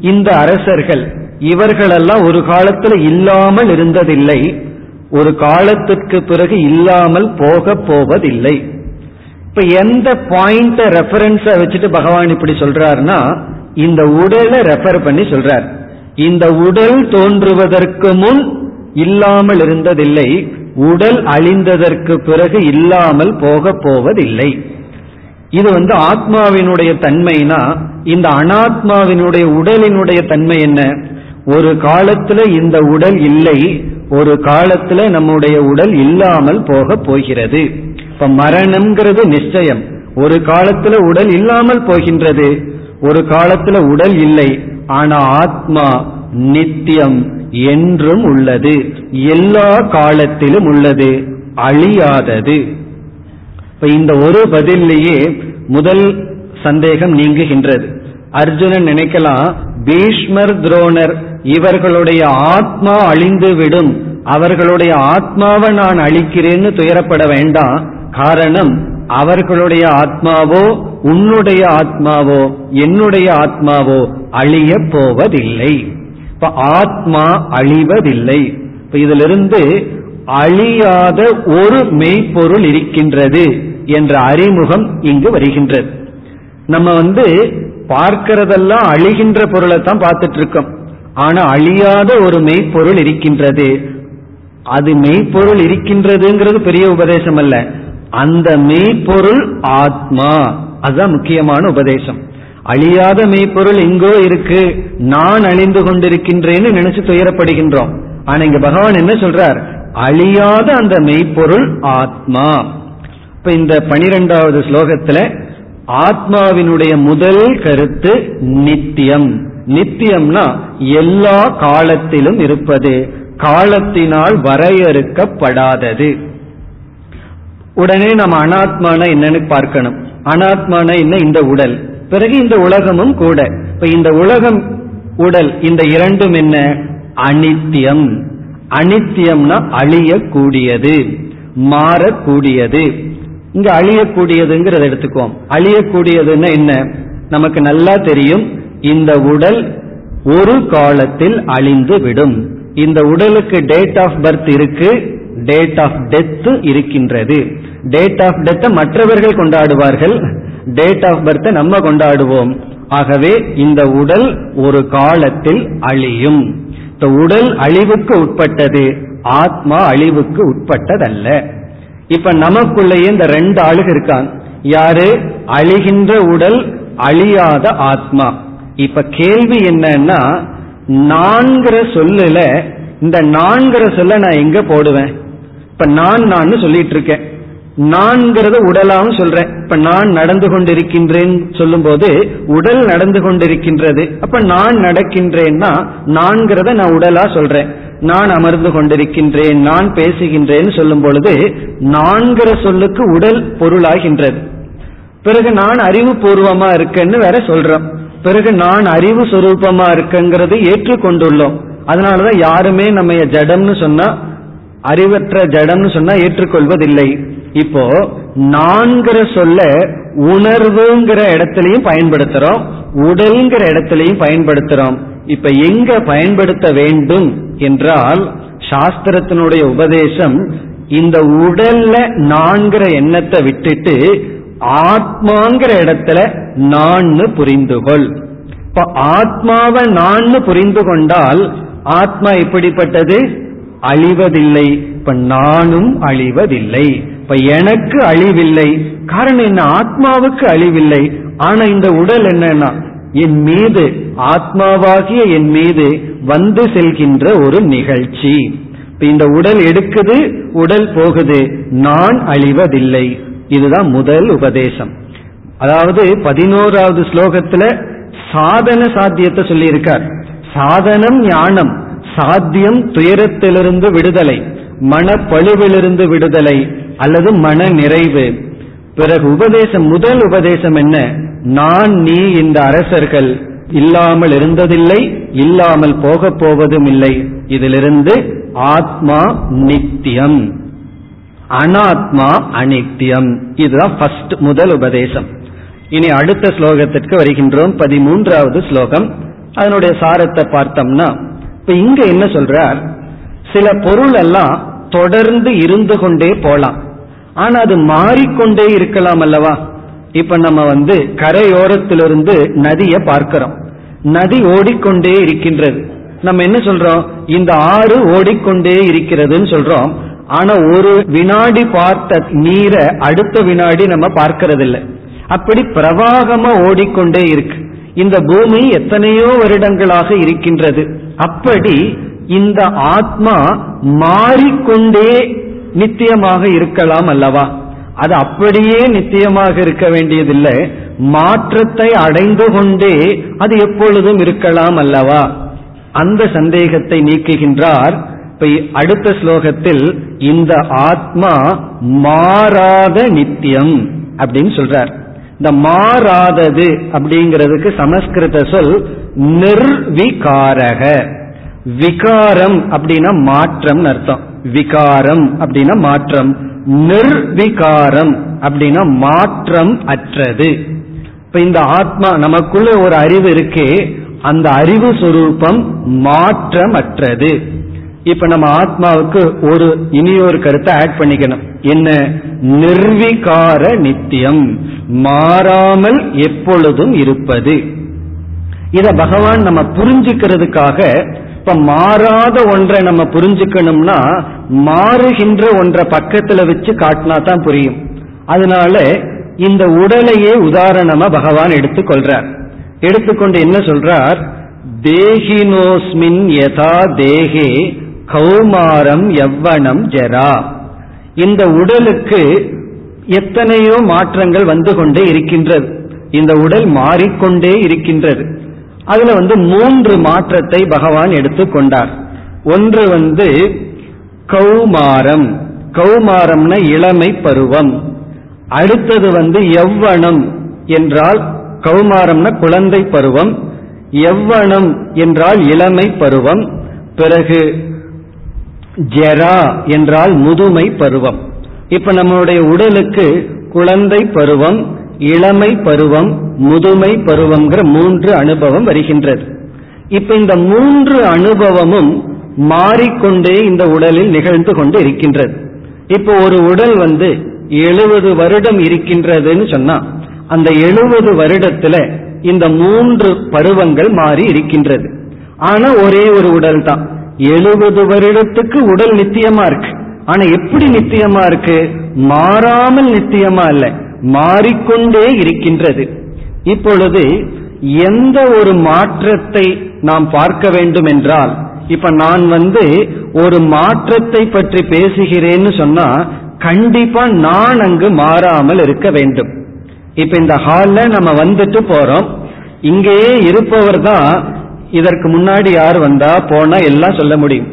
இந்த அரசர்கள் இவர்களெல்லாம் ஒரு காலத்துல இல்லாமல் இருந்ததில்லை ஒரு காலத்திற்கு பிறகு இல்லாமல் போக போவதில்லை. இப்ப எந்த பாயிண்ட ரெஃபரன்ஸ வச்சுட்டு பகவான் இப்படி சொல்றாருன்னா இந்த உடலை ரெஃபர் பண்ணி சொல்றார். இந்த உடல் தோன்றுவதற்கு முன் இல்லாமல் இருந்ததில்லை உடல் அழிந்ததற்கு பிறகு இல்லாமல் போக போவதில்லை. இது வந்து ஆத்மாவினுடைய தன்மைனா இந்த அனாத்மாவினுடைய உடலினுடைய தன்மை என்ன? ஒரு காலத்துல இந்த உடல் இல்லை ஒரு காலத்துல நம்முடைய உடல் இல்லாமல் போக போகிறது. இப்ப மரணம்ங்கிறது நிச்சயம். ஒரு காலத்துல உடல் இல்லாமல் போகின்றது. ஒரு காலத்துல உடல் இல்லை. ஆனா ஆத்மா நித்தியம் என்றும் உள்ளது. எல்லா காலத்திலும் உள்ளது. அழியாதது. இப்ப இந்த ஒரு பதிலேயே முதல் சந்தேகம் நீங்குகின்றது. அர்ஜுனன் நினைக்கலாம் பீஷ்மர் துரோணர் இவர்களுடைய ஆத்மா அழிந்து விடும் அவர்களுடைய ஆத்மாவை நான் அழிக்கிறேன்னு துயரப்பட வேண்டாம். காரணம் அவர்களுடைய ஆத்மாவோ உன்னுடைய ஆத்மாவோ என்னுடைய ஆத்மாவோ அழிய போவதில்லை. இப்ப ஆத்மா அழிவதில்லை. இப்ப இதிலிருந்து அழியாத ஒரு மெய்ப்பொருள் இருக்கின்றது என்ற அறிமுகம் இங்கு வருகின்றது. நம்ம வந்து பார்க்கிறதெல்லாம் அழிகின்ற பொருளை தான் பார்த்துட்டு இருக்கோம் ஆனா அழியாத ஒரு மெய்ப்பொருள் இருக்கின்றது. அது மெய்ப்பொருள் இருக்கின்றதுங்கிறது பெரிய உபதேசம் அல்ல அந்த மெய்ப்பொருள் ஆத்மா. அதுதான் முக்கியமான உபதேசம். அழியாத மெய்ப்பொருள் எங்கோ இருக்கு. நான் அழிந்து கொண்டிருக்கின்றேன்னு நினைச்சு துயரப்படுகின்றோம். ஆனா இங்க பகவான் என்ன சொல்றார்? அழியாத அந்த மெய்ப்பொருள் ஆத்மா. இப்ப இந்த பனிரெண்டாவது ஸ்லோகத்துல ஆத்மாவினுடைய முதல் கருத்து நித்தியம். நித்தியம்னா எல்லா காலத்திலும் இருப்பது. காலத்தினால் வரையறுக்கப்படாதது. உடனே நம்ம அனாத்மான என்னன்னு பார்க்கணும். அனாத்மான என்ன? இந்த உடல். பிறகு இந்த உலகமும் கூட. இப்ப இந்த உலகம் உடல் இந்த இரண்டும் என்ன? அனித்தியம் அனித்தியம்னா அழியக்கூடியது. மாறக்கூடியது. இங்க அழியக்கூடியதுங்கிறத எடுத்துக்குவோம். அழியக்கூடியதுன்னா என்ன? நமக்கு நல்லா தெரியும் இந்த உடல் ஒரு காலத்தில் அழிந்து விடும். இந்த உடலுக்கு டேட் ஆஃப் பர்த் இருக்கு டேட் ஆஃப் டெத் இருக்கின்றது. டேட் ஆஃப் டெத்தை மற்றவர்கள் கொண்டாடுவார்கள். டேட் ஆஃப் பர்த்தை நம்ம கொண்டாடுவோம். ஆகவே இந்த உடல் ஒரு காலத்தில் அழியும். இந்த உடல் அழிவுக்கு உட்பட்டது ஆத்மா அழிவுக்கு உட்பட்டதல்ல. இப்ப நமக்குள்ளேயே இந்த ரெண்டு ஆளுக இருக்கான் யாரு? அழிகின்ற உடல் அழியாத ஆத்மா. இப்ப கேள்வி என்னன்னா நான்கிற சொல்லுல இந்த நான்கிற சொல்ல நான் எங்க போடுவேன்? இப்ப நான் நான் சொல்லிட்டு இருக்கேன். நான்கிறத உடலாகவும் சொல்றேன். இப்ப நான் நடந்து கொண்டிருக்கின்றேன் சொல்லும் போது உடல் நடந்து கொண்டிருக்கின்றது. அப்ப நான் நடக்கின்றேன்னா நான்கிறத நான் உடலா சொல்றேன். நான் அமர்ந்து கொண்டிருக்கின்றேன் நான் பேசுகின்றேன்னு சொல்லும் பொழுது நான்கிற சொல்லுக்கு உடல் பொருளாகின்றது. பிறகு நான் அறிவு பூர்வமா இருக்கேன்னு வேற சொல்றோம். பிறகு நான் அறிவு சுரூபமா இருக்குங்கிறது ஏற்றுக்கொண்டுள்ளோம். அதனாலதான் யாருமே நம்ம ஜடம்னு சொன்னா அறிவற்ற ஜடம்னு சொன்னா ஏற்றுக்கொள்வதில்லை. இப்போ நான்கிற சொல்ல உணர்வுங்கிற இடத்திலையும் பயன்படுத்துறோம் உடல்ங்கிற இடத்திலையும் பயன்படுத்துறோம். இப்ப எங்க பயன்படுத்த வேண்டும் என்றால் சாஸ்திரத்தினுடைய உபதேசம் இந்த உடல்ல நான்கிற எண்ணத்தை விட்டுட்டு ஆத்மாங்கிற இடத்துல நான்னு புரிந்துகொள் இப்ப ஆத்மாவை நான் புரிந்து கொண்டால் ஆத்மா எப்படிப்பட்டது? அழிவதில்லை. இப்ப நானும் அழிவதில்லை. இப்ப எனக்கு அழிவில்லை. காரணம் என்ன? ஆத்மாவுக்கு அழிவில்லை. ஆனா இந்த உடல் என்னன்னா என் மீது ஆத்மாவாகிய என் மீது வந்து செல்கின்ற ஒரு நிகழ்ச்சி. இந்த உடல் எடுக்குது உடல் போகுது. நான் அழிவதில்லை. இதுதான் முதல் உபதேசம். அதாவது பதினோராவது ஸ்லோகத்துல சாதன சாத்தியத்தை சொல்லியிருக்கார். சாதனம் ஞானம் சாத்தியம் துயரத்திலிருந்து விடுதலை மனப்பழுவிலிருந்து விடுதலை அல்லது மன நிறைவு. பிறகு உபதேசம் முதல் உபதேசம் என்ன? நான் நீ இந்த அரசர்கள் இல்லாமல் இருந்ததில்லை இல்லாமல் போக போவதும் இல்லை. இதிலிருந்து ஆத்மா நித்தியம். அனாத்மா அனித்தியம். இதுதான் ஃபர்ஸ்ட் முதல் உபதேசம். இனி அடுத்த ஸ்லோகத்திற்கு வருகின்றோம். பதிமூன்றாவது ஸ்லோகம். அதனுடைய சாரத்தை பார்த்தோம்னா இப்ப இங்க என்ன சொல்றார்? சில பொருள் எல்லாம் தொடர்ந்து இருந்து கொண்டே போலாம். ஆனா அது மாறிக்கொண்டே இருக்கலாம் அல்லவா? இப்ப நம்ம வந்து கரையோரத்திலிருந்து நதியை பார்க்கிறோம். நதி ஓடிக்கொண்டே இருக்கின்றது. நம்ம என்ன சொல்றோம்? இந்த ஆறு ஓடிக்கொண்டே இருக்கிறதுன்னு சொல்றோம். ஆனா ஒரு வினாடி பார்த்த நீரை அடுத்த வினாடி நம்ம பார்க்கறது இல்லை அப்படி பிரவாகமா ஓடிக்கொண்டே இருக்கு. இந்த பூமி எத்தனையோ வருடங்களாக இருக்கின்றது. அப்படி இந்த ஆத்மா மாறிக்கொண்டே நித்தியமாக இருக்கலாம் அல்லவா? அது அப்படியே நித்தியமாக இருக்க வேண்டியதில்லை. மாற்றத்தை அடைந்து கொண்டே அது எப்பொழுதும் இருக்கலாம் அல்லவா? அந்த சந்தேகத்தை நீக்குகின்றார். இப்ப அடுத்த ஸ்லோகத்தில் இந்த ஆத்மா மாறாத நித்தியம் அப்படின்னு சொல்றார். இந்த மாறாதது அப்படிங்கிறதுக்கு சமஸ்கிருத சொல் நிர்விகாரக. விகாரம் அப்படின்னா மாற்றம் அர்த்தம். விகாரம் அப்படின்னா மாற்றம். நிர்விகாரம் அப்படின்னா மாற்றம் அற்றது. இப்ப இந்த ஆத்மா நமக்குள்ள ஒரு அறிவு இருக்கே அந்த அறிவு சுரூபம் மாற்றம் அற்றது. இப்ப நம்ம ஆத்மாவுக்கு ஒரு இனியொரு கருத்தை ஆட் பண்ணிக்கணும். என்ன? நிர்விகார நித்தியம். மாறாமல் எப்பொழுதும் இருப்பது. இத பகவான் நம்ம புரிஞ்சுக்கிறதுக்காக இப்ப மாறாத ஒன்றை நம்ம புரிஞ்சுக்கணும்னா மாறுகின்ற ஒன்றை பக்கத்துல வச்சு காட்டினா தான் புரியும். அதனால இந்த உடலையே உதாரணமா பகவான் எடுத்துக்கொள்றார். எடுத்துக்கொண்டு என்ன சொல்றார்? தேகினோஸ்மின் யதா தேகே கௌமாரம் எவ்வனம் ஜரா. இந்த உடலுக்கு எத்தனையோ மாற்றங்கள் வந்து கொண்டே இருக்கின்றது. இந்த உடல் மாறிக்கொண்டே இருக்கின்றது. அதுல வந்து மூன்று மாற்றத்தை பகவான் எடுத்துக்கொண்டார் ஒன்று வந்து கௌமாரம். கௌமாரம்னா இளமை பருவம். அடுத்தது வந்து எவ்வனம் என்றால் கௌமாரம்னா குழந்தை பருவம். எவ்வனம் என்றால் இளமை பருவம். பிறகு ஜெரா என்றால் முதுமை பருவம். இப்ப நம்மளுடைய உடலுக்கு குழந்தை பருவம் இளமை பருவம் முதுமை பருவம்ங்கிற மூன்று அனுபவம் வருகின்றது. இப்ப இந்த மூன்று அனுபவமும் மாறிக்கொண்டே இந்த உடலில் நிகழ்ந்து கொண்டு இருக்கின்றது. இப்போ ஒரு உடல் வந்து எழுபது வருடம் இருக்கின்றதுன்னு சொன்னா அந்த எழுபது வருடத்துல இந்த மூன்று பருவங்கள் மாறி இருக்கின்றது. ஆனா ஒரே ஒரு உடல் தான் எழுபது வருடத்துக்கு உடல் நித்தியமா இருக்கு. ஆனா எப்படி நித்தியமா இருக்கு? மாறாமல் நித்தியமா இல்லை மாறிக்கொண்டே இருக்கின்றது. இப்பொழுது எந்த ஒரு மாற்றத்தை நாம் பார்க்க வேண்டும் என்றால் இப்ப நான் வந்து ஒரு மாற்றத்தை பற்றி பேசுகிறேன்னு சொன்னா கண்டிப்பா நான் அங்கு மாறாமல் இருக்க வேண்டும். இப்ப இந்த ஹால்ல நம்ம வந்துட்டு போறோம். இங்கேயே இருப்பவர் தான் இதற்கு முன்னாடி யார் வந்தா போனா எல்லாம் சொல்ல முடியும்.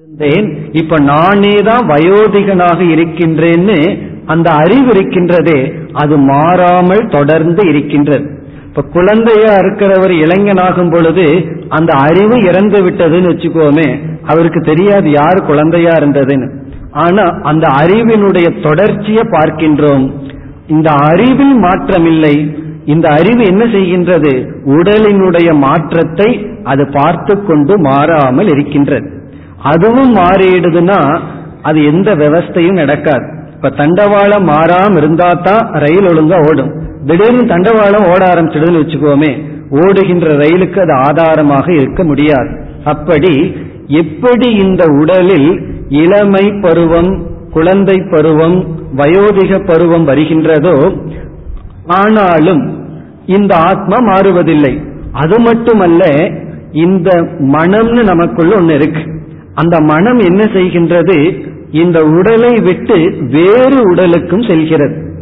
இருந்தேன். இப்ப நானே தான் வயோதிகனாக இருக்கின்றேன்னு அந்த அறிவு இருக்கின்றதே அது மாறாமல் தொடர்ந்து இருக்கின்றது. இப்ப குழந்தையா இருக்கிறவர் இளைஞனாகும் பொழுது அந்த அறிவு இறந்து விட்டதுன்னு வச்சுக்கோமே அவருக்கு தெரியாது யார் குழந்தையா இருந்ததுன்னு. ஆனா அந்த அறிவினுடைய தொடர்ச்சியை பார்க்கின்றோம். இந்த அறிவில் மாற்றமில்லை. இந்த அறிவு என்ன செய்கின்றது? உடலினுடைய மாற்றத்தை அது பார்த்து கொண்டு மாறாமல் இருக்கின்றது. அதுவும் மாறிடுதுன்னா அது எந்த விவஸ்தையும் நடக்காது. இப்ப தண்டவாளம் மாறாம இருந்தா தான் ரயில் ஒழுங்கா ஓடும். திடீர்னு தண்டவாளம் ஓட ஆரம்பிச்சிடுதுன்னு வச்சுக்கோமே ஓடுகின்ற ரயிலுக்கு அது ஆதாரமாக இருக்க முடியாது. அப்படி எப்படி இந்த உடலில் இளமை பருவம் குழந்தை பருவம் வயோதிக பருவம் வருகின்றதோ ஆனாலும் இந்த ஆத்மா மாறுவதில்லை. அது மட்டுமல்ல இந்த மனம்னு நமக்குள்ள ஒன்னு இருக்கு. அந்த மனம் என்ன செய்கின்றது? இந்த உடலை விட்டு வேறு உடலுக்கும் செல்கிறது.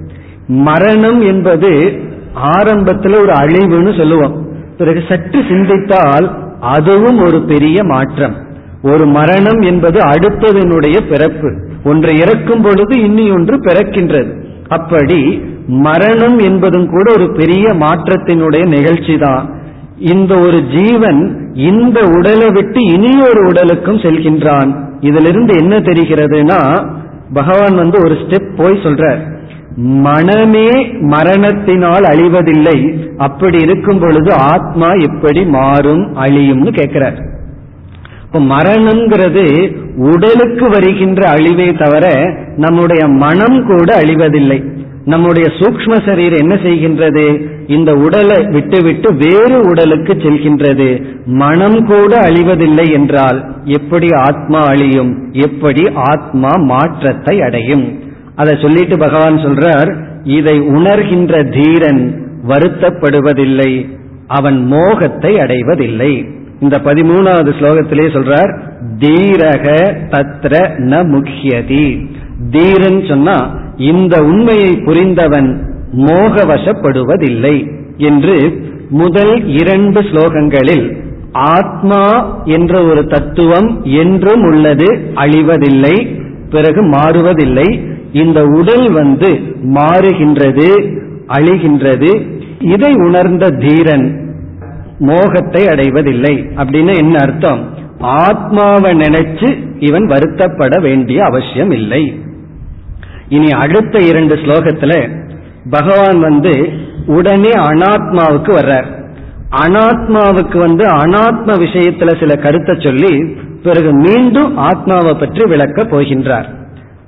மரணம் என்பது ஆரம்பத்தில் ஒரு அழிவுன்னு சொல்லுவோம். பிறகு சற்று சிந்தித்தால் அதுவும் ஒரு பெரிய மாற்றம். ஒரு மரணம் என்பது அடுத்ததனுடைய பிறப்பு. ஒன்று இறக்கும் பொழுது இன்னி ஒன்று பிறக்கின்றது. அப்படி மரணம் என்பதும் கூட ஒரு பெரிய மாற்றத்தினுடைய நிகழ்ச்சி தான் இந்த ஒரு ஜீவன் இந்த உடலை விட்டு இனி ஒரு உடலுக்கும் செல்கின்றான். இதிலிருந்து என்ன தெரிகிறதுனா பகவான் வந்து ஒரு ஸ்டெப் போய் சொல்றார். மனமே மரணத்தினால் அழிவதில்லை. அப்படி இருக்கும் பொழுது ஆத்மா எப்படி மாறும் அழியும்னு கேட்கிறார். இப்ப மரணம்ங்கிறது உடலுக்கு வருகின்ற அழிவை தவிர நம்முடைய மனம் கூட அழிவதில்லை. நம்முடைய சூக்ம சரீரம் என்ன செய்கின்றது? இந்த உடலை விட்டுவிட்டு வேறு உடலுக்கு செல்கின்றது. மனம் கூட அழிவதில்லை என்றால் எப்படி ஆத்மா அழியும்? எப்படி ஆத்மா மாற்றத்தை அடையும்? அதை சொல்லிட்டு பகவான் சொல்றார் இதை உணர்கின்ற தீரன் வருத்தப்படுவதில்லை அவன் மோகத்தை அடைவதில்லை. இந்த பதிமூணாவது ஸ்லோகத்திலே சொல்றார் தீரக தத்ர ந முக்கியதி தீரன் சொன்னா இந்த உண்மையை புரிந்தவன் மோகவசப்படுவதில்லை என்று முதல் இரண்டு ஸ்லோகங்களில் ஆத்மா என்ற ஒரு தத்துவம் என்றும் உள்ளது அழிவதில்லை பிறகு மாறுவதில்லை. இந்த உடல் வந்து மாறுகின்றது அழிகின்றது. இதை உணர்ந்த தீரன் மோகத்தை அடைவதில்லை அப்படின்னு என்ன அர்த்தம்? ஆத்மாவை நினைச்சு இவன் வருத்தப்பட வேண்டிய அவசியம் இல்லை. இனி அடுத்த இரண்டு ஸ்லோகத்துல பகவான் வந்து உடனே அனாத்மாவுக்கு வர்றார். அனாத்மாவுக்கு வந்து அனாத்ம விஷயத்துல சில கருத்தை சொல்லி பிறகு மீண்டும் ஆத்மாவை பற்றி விளக்க போகின்றார்.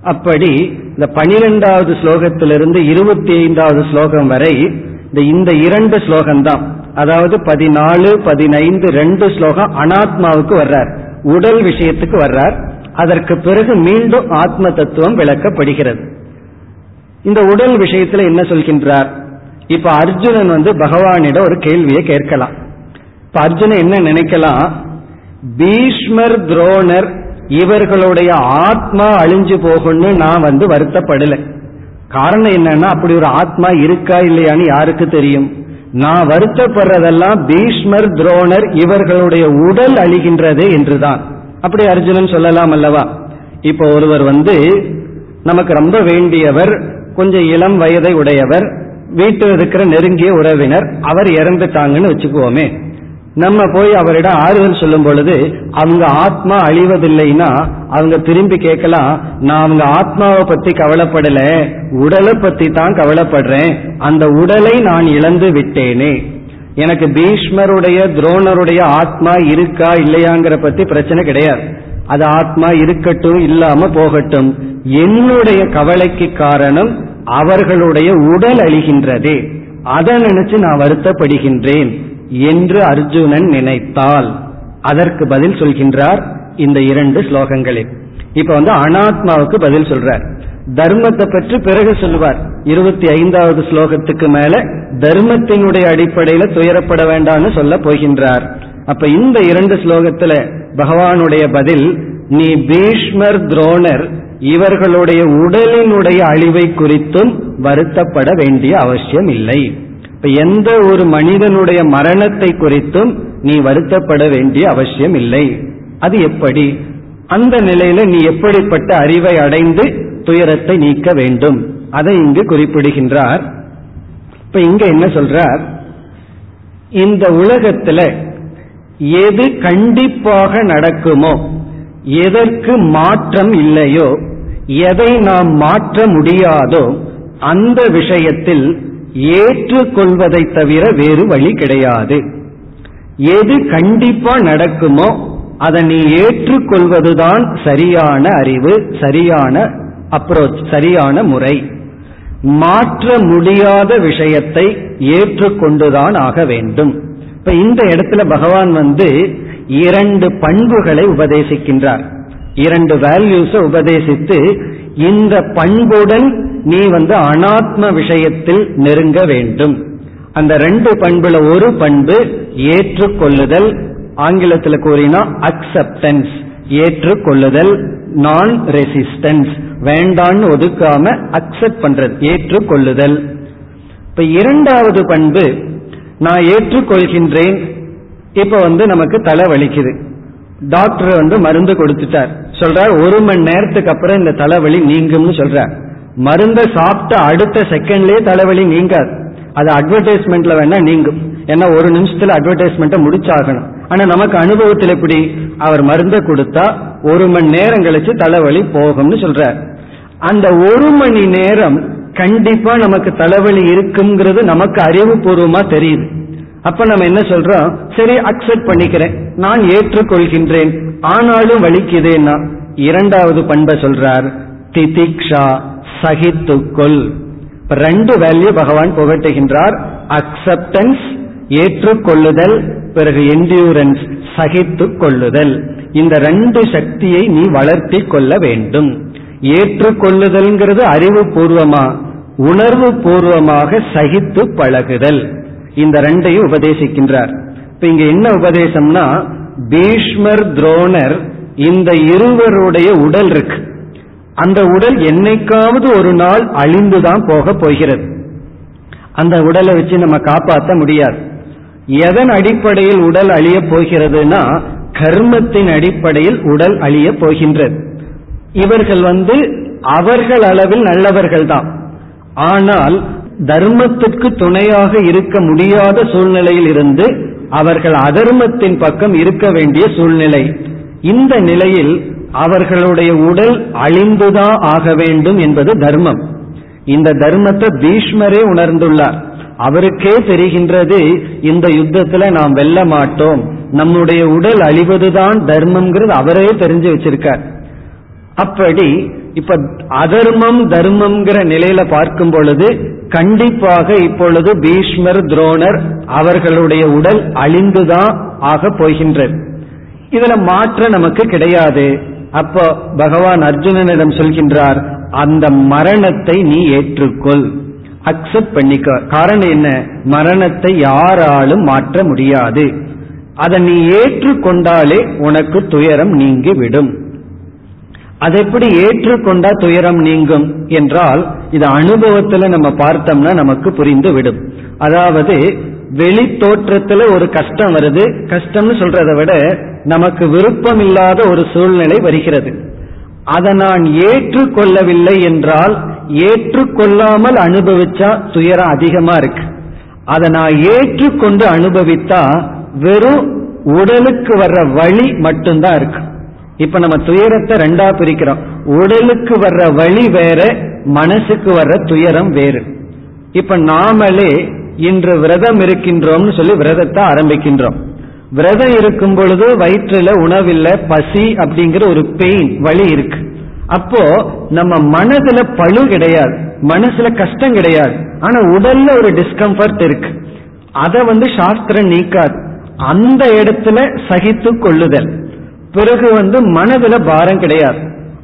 அப்படி இந்த பனிரெண்டாவது ஸ்லோகத்திலிருந்து இருபத்தி ஐந்தாவது ஸ்லோகம் வரை இந்த இந்த இரண்டு ஸ்லோகம்தான். அதாவது பதினாலு பதினைந்து ரெண்டு ஸ்லோகம் அனாத்மாவுக்கு வர்றார். உடல் விஷயத்துக்கு வர்றார். அதற்கு பிறகு மீண்டும் ஆத்ம தத்துவம் விளக்கப்படுகிறது. இந்த உடல் விஷயத்துல என்ன சொல்கின்றார்? இப்ப அர்ஜுனன் வந்து பகவானிடம் ஒரு கேள்வியை கேட்கலாம். இப்ப அர்ஜுனன் என்ன நினைக்கலாம்? பீஷ்மர் துரோணர் இவர்களுடைய ஆத்மா அழிஞ்சு போகும்னு நான் வந்து வருத்தப்படல. காரணம் என்னன்னா அப்படி ஒரு ஆத்மா இருக்கா இல்லையான்னு யாருக்கு தெரியும்? நான் வருத்தப்படுறதெல்லாம் பீஷ்மர் துரோணர் இவர்களுடைய உடல் அழிகின்றதே என்றுதான். அப்படி அர்ஜுனன் சொல்லலாம் அல்லவா? இப்போ ஒருவர் வந்து நமக்கு ரொம்ப வேண்டியவர் கொஞ்சம் இளம் வயதை உடையவர் வீட்டில் இருக்கிற நெருங்கிய உறவினர் அவர் இறந்துட்டாங்கன்னு வச்சுக்குவோமே. நம்ம போய் அவரிடம் ஆறுதல் சொல்லும் பொழுது அவங்க ஆத்மா அழிவதில்லைன்னா அவங்க திரும்பி கேட்கலாம் நான் அவங்க ஆத்மாவை பத்தி கவலைப்படல உடலை பத்தி தான் கவலைப்படுறேன் அந்த உடலை நான் இழந்து விட்டேனே. எனக்கு பீஷ்மருடைய துரோணருடைய ஆத்மா இருக்கா இல்லையாங்கிற பத்தி பிரச்சனை கிடையாது. அது ஆத்மா இருக்கட்டும் இல்லாம போகட்டும். என்னுடைய கவலைக்கு காரணம் அவர்களுடைய உடல் அழிகின்றதே. அதை நினைச்சு நான் வருத்தப்படுகின்றேன். என்று அர்ஜுனன் நினைத்தால் அதற்கு பதில் சொல்கின்றார் இந்த இரண்டு ஸ்லோகங்களில். இப்ப வந்து அனாத்மாவுக்கு பதில் சொல்றார். தர்மத்தை பற்றி பிறகு சொல்லுவார். இருபத்தி ஐந்தாவது ஸ்லோகத்துக்கு மேல தர்மத்தினுடைய அடிப்படையில துயரப்பட வேண்டாம்னு சொல்ல போகின்றார். அப்ப இந்த இரண்டு ஸ்லோகத்துல பகவானுடைய பதில் நீ பீஷ்மர் துரோணர் இவர்களுடைய உடலினுடைய அழிவை குறித்தும் வருத்தப்பட வேண்டிய அவசியம் இல்லை. இப்ப எந்த ஒரு மனிதனுடைய மரணத்தை குறித்தும் நீ வருத்தப்பட வேண்டிய அவசியம் இல்லை. அது எப்படி? அந்த நிலையில நீ எப்படிப்பட்ட அறிவை அடைந்து துயரத்தை நீக்க வேண்டும்? அதை இங்கு குறிப்பிடுகின்றார். இப்ப இங்க என்ன சொல்றார்? இந்த உலகத்துல எது கண்டிப்பாக நடக்குமோ எதற்கு மாற்றம் இல்லையோ எதை நாம் மாற்ற முடியாதோ அந்த விஷயத்தில் ஏற்றுக்கொள்வதை தவிர வேறு வழி கிடையாது. எது கண்டிப்பா நடக்குமோ அதை நீ ஏற்றுக்கொள்வதுதான் சரியான அறிவு சரியான அப்ரோச் சரியான முறை. மாற்ற முடியாத விஷயத்தை ஏற்றுக்கொண்டுதான் ஆக வேண்டும். இப்ப இந்த இடத்துல பகவான் வந்து இரண்டு பண்புகளை உபதேசிக்கின்றார். இரண்டு வேல்யூஸை உபதேசித்து இந்த பண்புடன் நீ வந்து அனாத்ம விஷயத்தில் நெருங்க வேண்டும். அந்த ரெண்டு பண்புல ஒரு பண்பு ஏற்றுக்கொள்ளுதல் ஆங்கிலத்தில் கூறினா அக்செப்டன்ஸ் ஏற்றுக்கொள்ளுதல் நான் ரெசிஸ்டன்ஸ் வேண்டான்னு ஒதுக்காம அக்செப்ட் பண்றது ஏற்றுக்கொள்ளுதல். இப்ப இரண்டாவது பண்பு நான் ஏற்றுக்கொள்கின்றேன் இப்ப வந்து நமக்கு தலை வலிக்குது. டாக்டர் வந்து மருந்து கொடுத்துட்டார். சொல்றார் ஒரு மணி நேரத்துக்கு அப்புறம் இந்த தலைவலி நீங்கும்னு சொல்றார். மருந்தை சாப்பிட்ட அடுத்த செகண்ட்லயே தலைவலி நீங்காது. அது அட்வர்டைஸ்மெண்ட்ல வேணா நீங்கும். ஏன்னா ஒரு நிமிஷத்துல அட்வர்டைஸ்மெண்ட்டை முடிச்சாகணும். ஆனா நமக்கு அனுபவத்தில் எப்படி? அவர் மருந்தை கொடுத்தா ஒரு மணி நேரம் கழிச்சு தலைவலி போகும்னு சொல்றார். அந்த ஒரு மணி நேரம் கண்டிப்பா நமக்கு தலைவலி இருக்குங்கிறது நமக்கு அறிவுபூர்வமா தெரியுது. அப்ப நம்ம என்ன சொல்றோம்? சரி அக்செப்ட் பண்ணிக்கிறேன். நான் ஏற்றுக்கொள்கின்றேன். ஆனாலும் வலிக்குதேன்னா இரண்டாவது பண்பை சொல்றார் திதிக்ஷா. சகித்துக்கொள். ரெண்டு வேல்யூ பகவான் புகட்டுகின்றார். அக்செப்டன்ஸ் ஏற்றுக்கொள்ளுதல் பிறகு என்டியூரன்ஸ் சகித்து கொள்ளுதல் இந்த ரெண்டு சக்தியை நீ வளர்த்தி கொள்ள வேண்டும். ஏற்றுக்கொள்ளுதல்ங்கிறது அறிவு பூர்வமா உணர்வு பூர்வமாக சகித்து பழகுதல். இந்த ரெண்டையும் உபதேசிக்கின்றார். இப்ப இங்க என்ன உபதேசம்னா பீஷ்மர் துரோணர் இந்த இருவருடைய உடல் இருக்கு. அந்த உடல் என்னைக்காவது ஒரு நாள் அழிந்துதான் போக போகிறது. அந்த உடலை வச்சு நம்ம காப்பாற்ற முடியாது. எதன் அடிப்படையில் உடல் அழிய போகிறதுனா கர்மத்தின் அடிப்படையில் உடல் அழிய போகின்றது. இவர்கள் வந்து அவர்கள் அளவில் நல்லவர்கள் தான். ஆனால் தர்மத்திற்கு துணையாக இருக்க முடியாத சூழ்நிலையில் இருந்து அவர்கள் அதர்மத்தின் பக்கம் இருக்க வேண்டிய சூழ்நிலை. இந்த நிலையில் அவர்களுடைய உடல் அழிந்துதான் ஆக வேண்டும் என்பது தர்மம். இந்த தர்மத்தை பீஷ்மரே உணர்ந்துள்ளார். அவருக்கே தெரிகின்றது இந்த யுத்தத்துல நாம் வெல்ல மாட்டோம். நம்முடைய உடல் அழிவதுதான் தர்மம்ங்கிறது அவரே தெரிஞ்சு வச்சிருக்கார். அப்படி இப்ப அதர்மம் தர்மம்ங்கிற நிலையில பார்க்கும் பொழுது கண்டிப்பாக இப்பொழுது பீஷ்மர் துரோணர் அவர்களுடைய உடல் அழிந்துதான் ஆக போகின்றது. இதுல மாற்ற நமக்கு கிடையாது. அப்போ பகவான் அர்ஜுனனிடம் சொல்கின்றார் அந்த மரணத்தை நீ ஏற்றுக்கொள். அக்செப்ட் பண்ணிக்க. காரணம் என்ன? மரணத்தை யாராலும் மாற்ற முடியாது. அதை நீ ஏற்றுக்கொண்டாலே உனக்கு துயரம் நீங்கி விடும் அதை எப்படி ஏற்றுக்கொண்டா துயரம் நீங்கும் என்றால் இது அனுபவத்துல நம்ம பார்த்தோம்னா நமக்கு புரிந்து விடும் அதாவது வெளி தோற்றத்துல ஒரு கஷ்டம் வருது. கஷ்டம்னு சொல்றதை விட நமக்கு விருப்பம் இல்லாத ஒரு சூழ்நிலை வருகிறது. அதை நான் ஏற்றுக்கொள்ளவில்லை என்றால் ஏற்றுக்கொள்ளாமல் அனுபவிச்சா துயரம் அதிகமா இருக்கு. அதை நான் ஏற்றுக்கொண்டு அனுபவித்தா வெறும் உடலுக்கு வர்ற வழி மட்டும்தான் இருக்கு. இப்ப நம்ம துயரத்தை ரெண்டா பிரிக்கிறோம். உடலுக்கு வர்ற வழி வேற மனசுக்கு வர்ற துயரம் வேறு. இப்ப நாமளே இன்று விரதம் இருக்கின்றோம்னு சொல்லி விரதத்தை ஆரம்பிக்கின்றோம். விரதம் இருக்கும் பொழுது வயிற்றுல உணவில்ல பசி அப்படிங்கிற ஒரு பெயின் வழி இருக்கு. அப்போ நம்ம மனதுல பழு கிடையாது மனசுல கஷ்டம் கிடையாது ஆனா உடல்ல ஒரு டிஸ்கம்ஃபர்ட் இருக்கு. அதை வந்து சாஸ்திரம் நீக்காது. அந்த இடத்துல சகித்து கொள்ளுதல். பிறகு வந்து மனதுல பாரம் கிடையாது.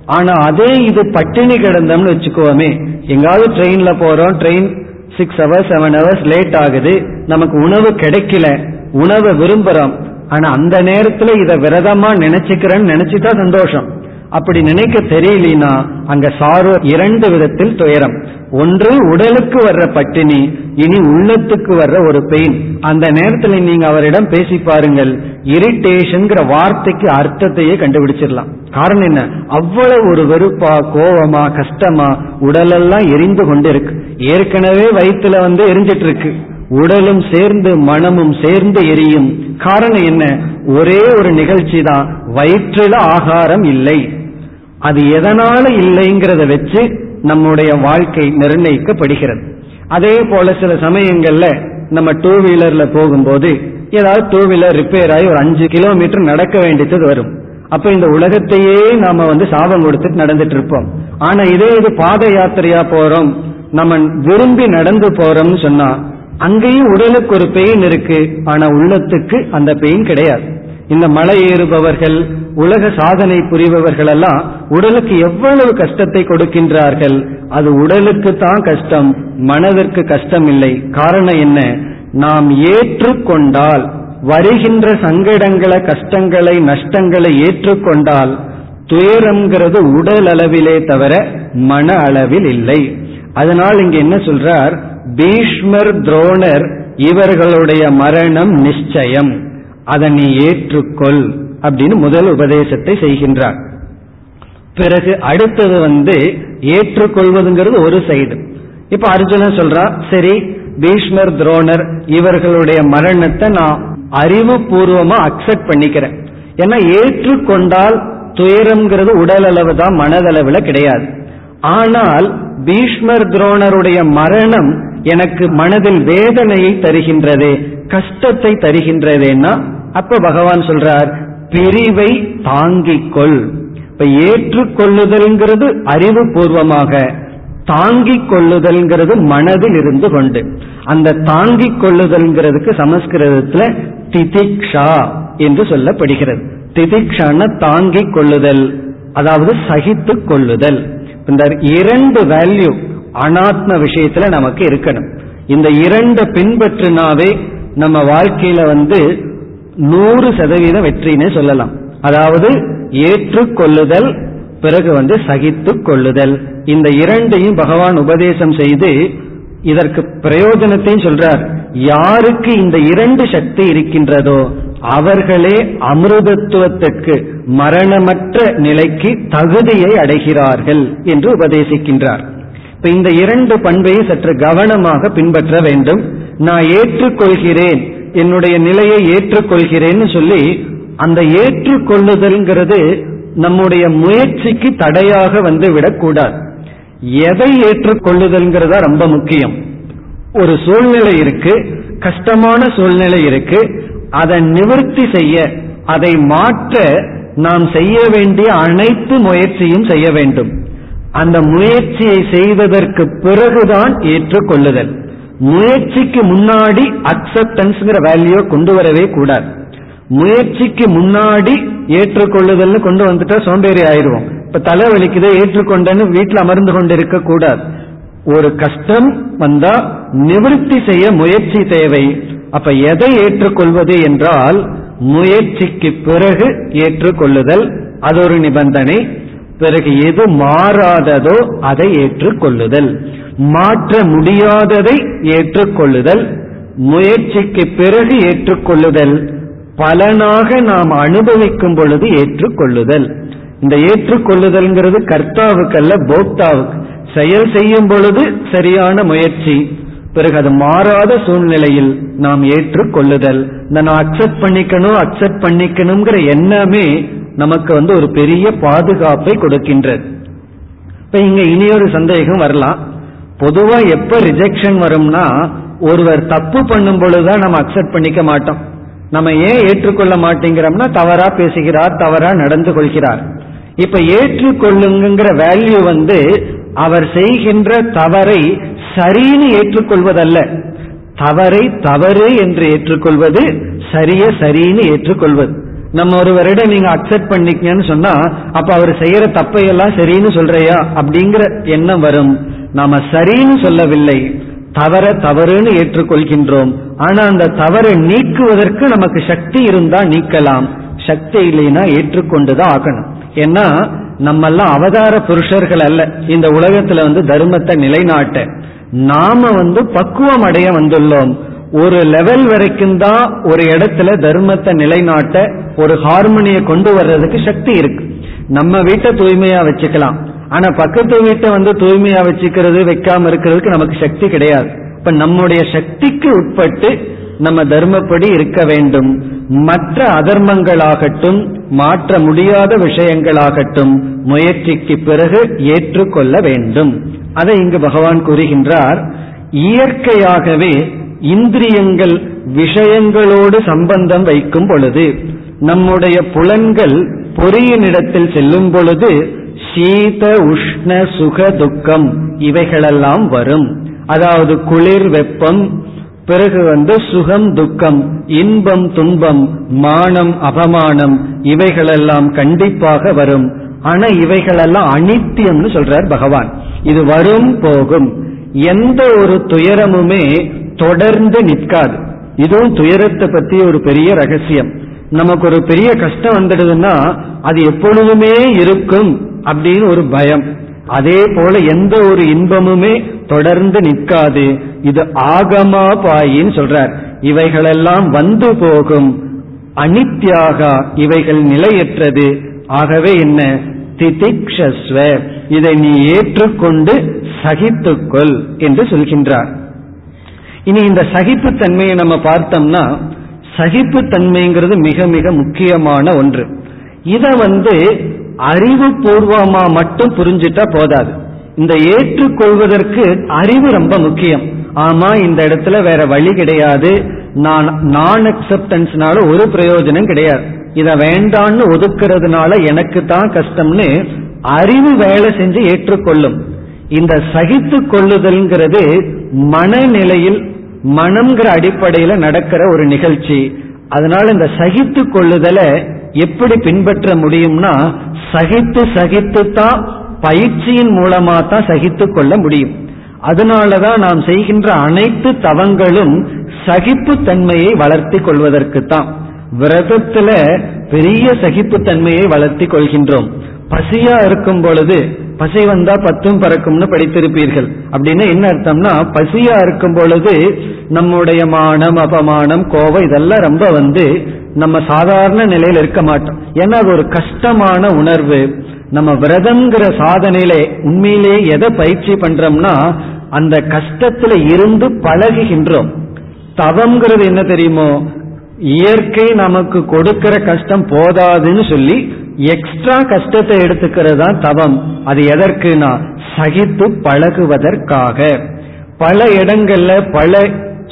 ஆனா அதே இது பட்டினி கிடந்தோம்னு வச்சுக்கோமே எங்காவது ட்ரெயின்ல போறோம் train six hours seven hours late ஆகுது நமக்கு உணவு கிடைக்கல உணவை விரும்புறோம். ஆனா அந்த நேரத்துல இத விரதமா நினைச்சுக்கிறேன்னு நினைச்சுட்டா சந்தோஷம். அப்படி நினைக்க தெரியலனா அங்க சாரு இரண்டு விதத்தில் துயரம். ஒன்று உடலுக்கு வர்ற பட்டினி இனி உள்ளத்துக்கு வர்ற ஒரு பெயின் அந்த நேரத்தில் நீங்க அவரிடம் பேசி பாருங்கள். இரிட்டேஷன் வார்த்தைக்கு அர்த்தத்தையே கண்டுபிடிச்சிடலாம். காரணம் என்ன? அவ்வளவு ஒரு வெறுப்பா கோவமா கஷ்டமா உடலெல்லாம் எரிந்து கொண்டு இருக்கு ஏற்கனவே வயிற்றுல வந்து எரிஞ்சிட்டு இருக்கு. உடலும் சேர்ந்து மனமும் சேர்ந்து எரியும். காரணம் என்ன? ஒரே ஒரு நிகழ்ச்சி தான் வயிற்றில ஆகாரம் இல்லை. அது எதனால இல்லைங்கிறத வச்சு நம்முடைய வாழ்க்கை நிர்ணயிக்கப்படுகிறது. அதே போல சில சமயங்கள்ல நம்ம டூ வீலர்ல போகும்போது ஏதாவது டூ வீலர் ரிப்பேர் ஆகி ஒரு அஞ்சு கிலோமீட்டர் நடக்க வேண்டியது வரும். அப்ப இந்த உலகத்தையே நாம வந்து சாபம் கொடுத்துட்டு நடந்துட்டு இருப்போம். ஆனா இதே இது பாத யாத்திரையா போறோம். நம்ம விரும்பி நடந்து போறோம்னு சொன்னா அங்கேயும் உடலுக்கு ஒரு பெயின் இருக்கு. ஆனா உள்ளத்துக்கு அந்த பெயின் கிடையாது. இந்த மலை ஏறுபவர்கள் உலக சாதனை புரிபவர்கள் எல்லாம் உடலுக்கு எவ்வளவு கஷ்டத்தை கொடுக்கின்றார்கள்? அது உடலுக்கு தான் கஷ்டம் மனதிற்கு கஷ்டம் இல்லை காரணம் என்ன? நாம் ஏற்றுக்கொண்டால் வருகின்ற சங்கடங்களை கஷ்டங்களை நஷ்டங்களை ஏற்றுக்கொண்டால் துயரம்ங்கிறது உடல் அளவிலே தவிர மன அளவில் இல்லை. அதனால் இங்க என்ன சொல்றார்? பீஷ்மர் துரோணர் இவர்களுடைய மரணம் நிச்சயம். அதை நீ ஏற்றுக்கொள் அப்படின்னு முதல் உபதேசத்தை செய்கின்றார். பிறகு அடுத்தது வந்து ஏற்றுக்கொள்வதுங்கிறது ஒரு சைடு. இப்ப அர்ஜுனன் சொல்றா சரி பீஷ்மர் துரோணர் இவர்களுடைய மரணத்தை நான் அறிவுபூர்வமா அக்செப்ட் பண்ணிக்கிறேன். ஏன்னா ஏற்றுக்கொண்டால் துயரம்ங்கிறது உடல் அளவு தான் மனதளவுல கிடையாது. ஆனால் பீஷ்மர் துரோணருடைய மரணம் எனக்கு மனதில் வேதனையை தருகின்றது கஷ்டத்தை தருகின்றதுன்னா அப்ப பகவான் சொல்றார் பிரிவை தாங்கிக் கொள் இப்ப ஏற்றுக்கொள்ளுதல்ங்கிறது அறிவு பூர்வமாக தாங்கிக் கொள்ளுதல்ங்கிறது மனதில் இருந்து கொண்டு. அந்த தாங்கிக் கொள்ளுதல்ங்கிறதுக்கு சமஸ்கிருதத்துல திதிக்ஷா என்று சொல்லப்படுகிறது. திதிக்ஷான தாங்கிக் கொள்ளுதல் அதாவது சகித்து கொள்ளுதல் இந்த இரண்டு வேல்யூ அனாத்ம விஷயத்துல நமக்கு இருக்கணும். இந்த இரண்டு பின்பற்றினாவே நம்ம வாழ்க்கையில வந்து நூறு சதவீதம் வெற்றின்னு சொல்லலாம். அதாவது ஏற்றுக்கொள்ளுதல் பிறகு வந்து சகித்து கொள்ளுதல் இந்த இரண்டையும் பகவான் உபதேசம் செய்து இதற்கு பிரயோஜனத்தையும் சொல்றார். யாருக்கு இந்த இரண்டு சக்தி இருக்கின்றதோ அவர்களே அமிர்தத்துவத்திற்கு மரணமற்ற நிலைக்கு தகுதியை அடைகிறார்கள் என்று உபதேசிக்கின்றார். இப்ப இந்த இரண்டு பண்பையும் சற்று கவனமாக பின்பற்ற வேண்டும். நான் ஏற்றுக்கொள்கிறேன். என்னுடைய நிலையை ஏற்றுக்கொள்கிறேன்னு சொல்லி அந்த ஏற்றுக்கொள்ளுதல்ங்கிறது நம்முடைய முயற்சிக்கு தடையாக வந்து விடக்கூடாது. எதை ஏற்றுக்கொள்ளுதல்ங்கிறதா ரொம்ப முக்கியம். ஒரு சூழ்நிலை இருக்கு கஷ்டமான சூழ்நிலை இருக்கு அதை நிவர்த்தி செய்ய அதை மாற்ற நாம் செய்ய வேண்டிய அனைத்து முயற்சியும் செய்ய வேண்டும். அந்த முயற்சியை செய்வதற்கு பிறகுதான் ஏற்றுக்கொள்ளுதல். முயற்சிக்கு முன்னாடி அக்செப்டன்ஸ்ங்கிற வேல்யூ கொண்டு வரவே கூடாது. முயற்சிக்கு முன்னாடி ஏற்றுக்கொள்ளுதல்னு கொண்டு வந்துட்டா சோம்பேறி ஆயிடுவோம். இப்ப தலை வலிக்குதே ஏற்றுக்கொண்டேன்னு வீட்டில் அமர்ந்து கொண்டு இருக்க கூடாது. ஒரு கஷ்டம் வந்தா நிவர்த்தி செய்ய முயற்சி தேவை. அப்ப எதை ஏற்றுக்கொள்வது என்றால் முயற்சிக்கு பிறகு ஏற்றுக்கொள்ளுதல். அது ஒரு நிபந்தனை. பிறகு எது மாறாததோ அதை ஏற்றுக்கொள்ளுதல். மாற்ற முடியாததை ஏற்றுக்கொள்ளுதல். முயற்சிக்கு பிறகு ஏற்றுக்கொள்ளுதல். பலனாக நாம் அனுபவிக்கும் பொழுது ஏற்றுக்கொள்ளுதல். இந்த ஏற்றுக்கொள்ளுதல்ங்கிறது கர்த்தாவுக்கல்ல போக்தாவுக்கு. செயல் செய்யும் பொழுது சரியான முயற்சி. பிறகு அது மாறாத சூழ்நிலையில் நாம் ஏற்றுக்கொள்ளுதல். நான் அக்செப்ட் பண்ணிக்கணும் அக்செப்ட் பண்ணிக்கணுங்கிற எண்ணமே நமக்கு வந்து ஒரு பெரிய பாதுகாப்பை கொடுக்கின்றது. இப்ப இங்க இனி ஒரு சந்தேகம் வரலாம். பொதுவா எப்ப ரிஜெக்ஷன் வரும்னா ஒருவர் தப்பு பண்ணும் பொழுதுதான் நம்ம அக்செப்ட் பண்ணிக்க மாட்டோம். நம்ம ஏன் ஏற்றுக்கொள்ள மாட்டேங்கிறோம்னா தவறா பேசுகிறார் தவறா நடந்து கொள்கிறார். இப்ப ஏற்றுக்கொள்ளுங்கிற வேல்யூ வந்து அவர் செய்கின்ற தவறை சரின்னு ஏற்றுக்கொள்வதல்ல. தவறை தவறு என்று ஏற்றுக்கொள்வது சரிய சரின்னு ஏற்றுக்கொள்வது. நம்ம ஒருவரிடம் நீங்க அக்செப்ட் பண்ணிக்கன்னு சொன்னா அப்ப அவர் செய்யற தப்பையெல்லாம் சரின்னு சொல்றையா? அப்படிங்கிற எண்ணம் வரும். நாம சரின்னு சொல்லவில்லை. தவற தவறுன்னு ஏற்றுக்கொள்கின்றோம். ஆனா அந்த தவறை நீக்குவதற்கு நமக்கு சக்தி இருந்தா நீக்கலாம். சக்தி இல்லைன்னா ஏற்றுக்கொண்டுதான் ஆகணும். ஏன்னா நம்ம எல்லாம் அவதார புருஷர்கள் அல்ல. இந்த உலகத்துல வந்து தர்மத்தை நிலைநாட்ட நாம வந்து பக்குவம் அடைய வந்துள்ளோம். ஒரு லெவல் வரைக்கும் தான் ஒரு இடத்துல தர்மத்தை நிலைநாட்ட ஒரு ஹார்மோனியை கொண்டு வர்றதுக்கு சக்தி இருக்கு. நம்ம வீட்டை தூய்மையா வச்சுக்கலாம். ஆனா பக்கத்து வீட்டை வந்து தூய்மையா வச்சுக்கிறது வைக்காம இருக்கிறதுக்கு நமக்கு சக்தி கிடையாது. இப்ப நம்முடைய சக்திக்கு உட்பட்டு நம்ம தர்மப்படி இருக்க வேண்டும். மற்ற அதர்மங்களாகட்டும் மாற்ற முடியாத விஷயங்களாகட்டும் முயற்சிக்கு பிறகு ஏற்றுக்கொள்ள வேண்டும். அதை இங்கு பகவான் கூறுகின்றார் இயற்கையாகவே இந்திரியங்கள் விஷயங்களோடு சம்பந்தம் வைக்கும் பொழுது நம்முடைய புலன்கள் பொறியினிடத்தில் செல்லும் பொழுது சீத உஷ்ண சுக துக்கம் இவைகளெல்லாம் வரும். அதாவது குளிர் வெப்பம் பிறகு வந்து சுகம் துக்கம் இன்பம் துன்பம் மானம் அபமானம் இவைகளெல்லாம் கண்டிப்பாக வரும். ஆனா இவைகளெல்லாம் அனித்தியம்னு சொல்றார் பகவான். இது வரும் போகும். எந்த ஒரு துயரமுமே தொடர்ந்து நிற்காது. இதுவும் துயரத்தை பத்தி ஒரு பெரிய ரகசியம். நமக்கு ஒரு பெரிய கஷ்டம் வந்துடுதுன்னா அது எப்பொழுதுமே இருக்கும் அப்படின்னு ஒரு பயம். அதே போல எந்த ஒரு இன்பமுமே தொடர்ந்து நிற்காது. இது ஆகமா பாயின்னு சொல்றார். இவைகளெல்லாம் வந்து போகும். அனித்யாக இவைகள் நிலையற்றது. ஆகவே என்ன? திதிக்ஷஸ்வ. இதை நீ ஏற்றுக்கொண்டு சகித்துக்கொள் என்று சொல்கின்றார். இனி இந்த சகிப்புத்தன்மையை நம்ம பார்த்தோம்னா சகிப்புத்தன்மைங்கிறது மிக மிக முக்கியமான ஒன்று. இத வந்து அறிவு பூர்வமா மட்டும் புரிஞ்சிட்டா போதாது. இந்த ஏற்றுக்கொள்வதற்கு அறிவு ரொம்ப முக்கியம். ஆமா இந்த இடத்துல வேற வழி கிடையாது. நான் நான் அக்செப்டன்ஸ்னால ஒரு பிரயோஜனம் கிடையாது. இத வேண்டான்னு ஒதுக்கிறதுனால எனக்கு தான் கஷ்டம்னு அறிவு வேலை செஞ்சு ஏற்றுக்கொள்ளும். இந்த சகித்து கொள்ளுதல்ங்கிறது மனநிலையில் மனம்ங்கிற அடிப்படையில நடக்கிற ஒரு நிகழ்ச்சி. அதனால இந்த சகித்து கொள்ளுதல எப்படி பின்பற்ற முடியும்னா சகித்து சகித்து தான் பயிற்சியின் மூலமா தான் சகித்து கொள்ள முடியும். அதனாலதான் நாம் செய்கின்ற அனைத்து தவங்களும் சகிப்பு தன்மையை வளர்த்தி கொள்வதற்கு தான் விரதத்துல பெரிய சகிப்பு தன்மையை வளர்த்தி கொள்கின்றோம். பசியா இருக்கும் பொழுது பசி வந்தா பத்தும் பறக்கும்னு படித்திருப்பீர்கள். அப்படின்னு என்ன அர்த்தம்னா பசியா இருக்கும் பொழுது நம்முடைய மானம் அபமானம் கோவம் இதெல்லாம் ரொம்ப வந்து நம்ம சாதாரண நிலையில இருக்க மாட்டோம். ஏன்னா அது ஒரு கஷ்டமான உணர்வு. நம்ம விரதம்ங்கிற சாதனையில உண்மையிலேயே எதை பயிற்சி பண்றோம்னா அந்த கஷ்டத்துல இருந்து பழகுகின்றோம். தவம்ங்கிறது என்ன தெரியுமோ? இயற்கை நமக்கு கொடுக்கிற கஷ்டம் போதாதுன்னு சொல்லி எக்ஸ்ட்ரா கஷ்டத்தை எடுத்துக்கிறது தான் தவம். அது எதற்குனா சகித்து பழகுவதற்காக. பல இடங்கள்ல பல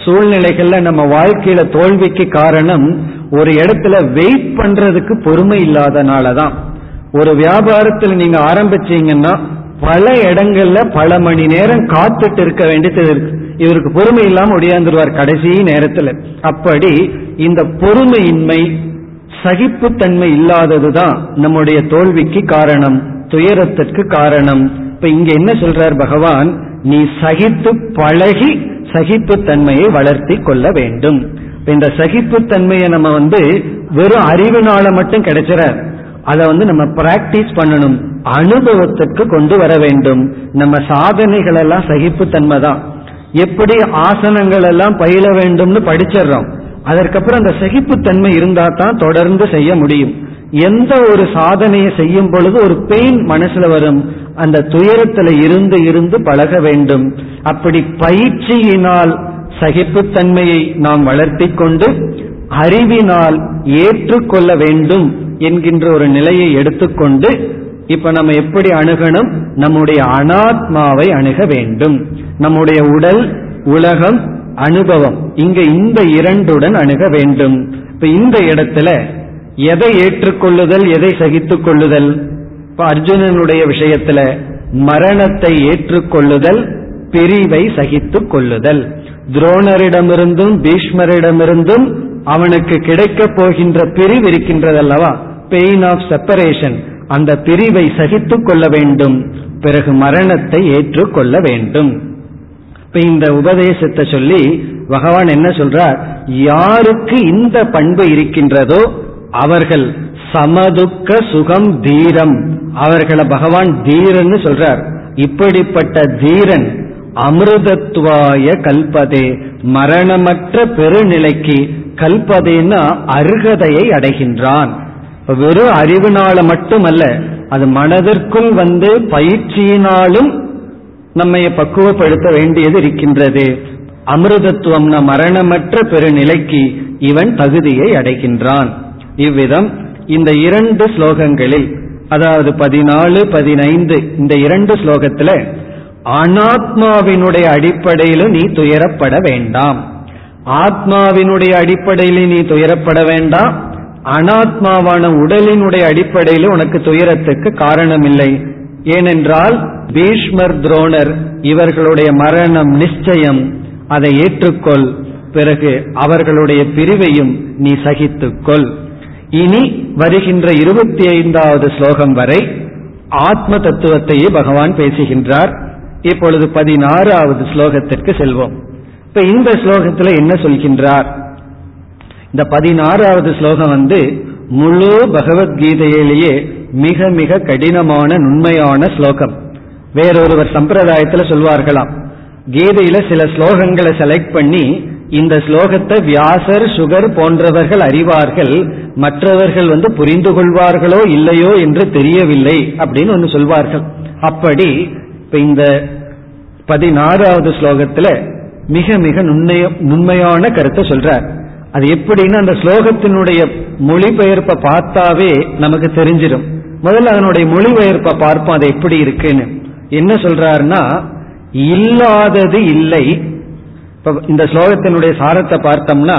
சூழ்நிலைகள்ல நம்ம வாழ்க்கையில தோல்விக்கு காரணம் ஒரு இடத்துல வெயிட் பண்றதுக்கு பொறுமை இல்லாதனாலதான் ஒரு வியாபாரத்தில் நீங்க ஆரம்பிச்சீங்கன்னா பல இடங்கள்ல பல மணி நேரம் காத்துட்டு இருக்க வேண்டியது இருக்கு. இவருக்கு பொறுமை இல்லாம ஒடியாந்துருவார் கடைசி நேரத்துல. அப்படி இந்த பொறுமையின்மை சகிப்புத்தன்மை இல்லாததுதான் நம்முடைய தோல்விக்கு காரணம் துயரத்திற்கு காரணம். இப்ப இங்க என்ன சொல்றார் பகவான்? நீ சகித்து பழகி சகிப்புத்தன்மையை வளர்த்தி கொள்ள வேண்டும். இந்த சகிப்புத்தன்மையை நம்ம வந்து வெறும் அறிவினால மட்டும் கிடைச்சிடாது அதை வந்து நம்ம பிராக்டிஸ் பண்ணணும். அனுபவத்திற்கு கொண்டு வர வேண்டும். நம்ம சாதனைகள் எல்லாம் சகிப்புத்தன்மை தான் எப்படி ஆசனங்கள் எல்லாம் பயில வேண்டும்னு படிச்சிடறோம். அதற்கப்புறம் அந்த சகிப்புத்தன்மை இருந்தா தான் தொடர்ந்து செய்ய முடியும். எந்த ஒரு சாதனையை செய்யும் பொழுது ஒரு பெயின் மனசுல வரும். அந்த துயரத்துல இருந்து இருந்து பழக வேண்டும். அப்படி பயிற்சியினால் சகிப்புத்தன்மையை நாம் வளர்த்தி கொண்டு அறிவினால் ஏற்றுக்கொள்ள வேண்டும் என்கின்ற ஒரு நிலையை எடுத்துக்கொண்டு இப்ப நம்ம எப்படி அணுகணும்? நம்முடைய அனாத்மாவை அணுக வேண்டும். நம்முடைய உடல் உலகம் அனுபவம் இங்க இந்த இரண்டுடன் அணுக வேண்டும். இப்ப இந்த இடத்துல எதை ஏற்றுக்கொள்ளுதல் எதை சகித்துக் கொள்ளுதல் இப்ப அர்ஜுனனுடைய விஷயத்துல மரணத்தை ஏற்றுக்கொள்ளுதல் பிரிவை சகித்துக் கொள்ளுதல் துரோணரிடமிருந்தும் பீஷ்மரிடமிருந்தும் அவனுக்கு கிடைக்கப் போகின்ற பிரிவு இருக்கின்றதல்லவா? பெயின் ஆஃப் செப்பரேஷன் அந்த பிரிவை சகித்துக் கொள்ள வேண்டும். பிறகு மரணத்தை ஏற்றுக்கொள்ள வேண்டும். இப்ப இந்த உபதேசத்தை சொல்லி பகவான் என்ன சொல்றார்? யாருக்கு இந்த பண்பு இருக்கின்றதோ அவர்கள் சமதுக்க சுகம் தீரம். அவர்களை பகவான் தீரன்னு சொல்றார். இப்படிப்பட்ட தீரன் அமிர்தத்வாய கல்பதே. மரணமற்ற பெருநிலைக்கு கல்பதேன்னா அருகதையை அடைகின்றான். வெறும் அறிவினால மட்டுமல்ல அது மனதிற்குள் வந்து பயிற்சியினாலும் நம்மை பக்குவப்படுத்த வேண்டியது இருக்கின்றது. அமிர்தத்துவம்னா மரணமற்ற பெருநிலைக்கு இவன் தகுதியை அடைகின்றான். இவ்விதம் இந்த இரண்டு ஸ்லோகங்களில் அதாவது பதினாலு பதினைந்து இந்த இரண்டு ஸ்லோகத்துல அனாத்மாவினுடைய அடிப்படையிலும் நீ துயரப்பட வேண்டாம். ஆத்மாவினுடைய அடிப்படையிலும் நீ துயரப்பட வேண்டாம். அனாத்மாவான உடலினுடைய அடிப்படையில் உனக்கு துயரத்துக்கு காரணமில்லை. ஏனென்றால் பீஷ்மர் துரோணர் இவர்களுடைய மரணம் நிச்சயம். அதை ஏற்றுக்கொள். பிறகு அவர்களுடைய பிரிவையும் நீ சகித்துக்கொள். இனி வருகின்ற இருபத்தி ஐந்தாவது ஸ்லோகம் வரை ஆத்ம தத்துவத்தையே பகவான் பேசுகின்றார். இப்பொழுது பதினாறாவது ஸ்லோகத்திற்கு செல்வோம். இப்ப இந்த ஸ்லோகத்துல என்ன சொல்கின்றார்? இந்த பதினாறாவது ஸ்லோகம் வந்து முழு பகவத்கீதையிலேயே மிக மிக கடினமான நுண்மையான ஸ்லோகம். வேறொருவர் சம்பிரதாயத்தில் சொல்வார்களாம். கீதையில சில ஸ்லோகங்களை செலக்ட் பண்ணி இந்த ஸ்லோகத்தை வியாசர் சுகர் போன்றவர்கள் அறிவார்கள். மற்றவர்கள் வந்து புரிந்து கொள்வார்களோ இல்லையோ என்று தெரியவில்லை அப்படின்னு ஒன்று சொல்வார்கள். அப்படி இப்ப இந்த பதினாறாவது ஸ்லோகத்துல மிக மிக நுண்மைய நுண்மையான கருத்தை சொல்றார். அது எப்படின்னா அந்த ஸ்லோகத்தினுடைய மொழிபெயர்ப்பை பார்த்தாவே நமக்கு தெரிஞ்சிடும். முதல்ல அதனுடைய மொழிபெயர்ப்பை பார்ப்போம் அது எப்படி இருக்குன்னு. என்ன சொல்றாருன்னா இல்லாதது இல்லை. இந்த ஸ்லோகத்தினுடைய சாரத்தை பார்த்தோம்னா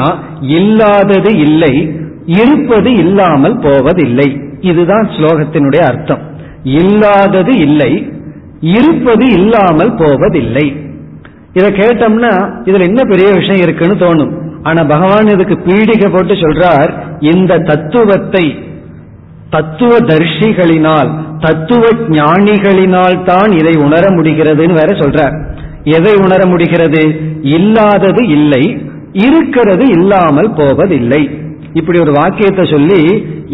இல்லாதது இல்லை இருப்பது இல்லாமல் போவதில்லை. இதுதான் ஸ்லோகத்தினுடைய அர்த்தம். இல்லாதது இல்லை இருப்பது இல்லாமல் போவதில்லை. இதை கேட்டோம்னா இதுல என்ன பெரிய விஷயம் இருக்குன்னு தோணும். ஆனா பகவான் இதுக்கு பீடிகை போட்டு சொல்றார் இந்த தத்துவத்தை தத்துவ தர்ஷிகளினால் தத்துவ ஞானிகளினால் தான் இதை உணர முடிகிறதுன்னு வேற சொல்றார். எதை உணர முடிகிறது? இல்லாதது இல்லை இருக்கிறது இல்லாமல் போவதில்லை. இப்படி ஒரு வாக்கியத்தை சொல்லி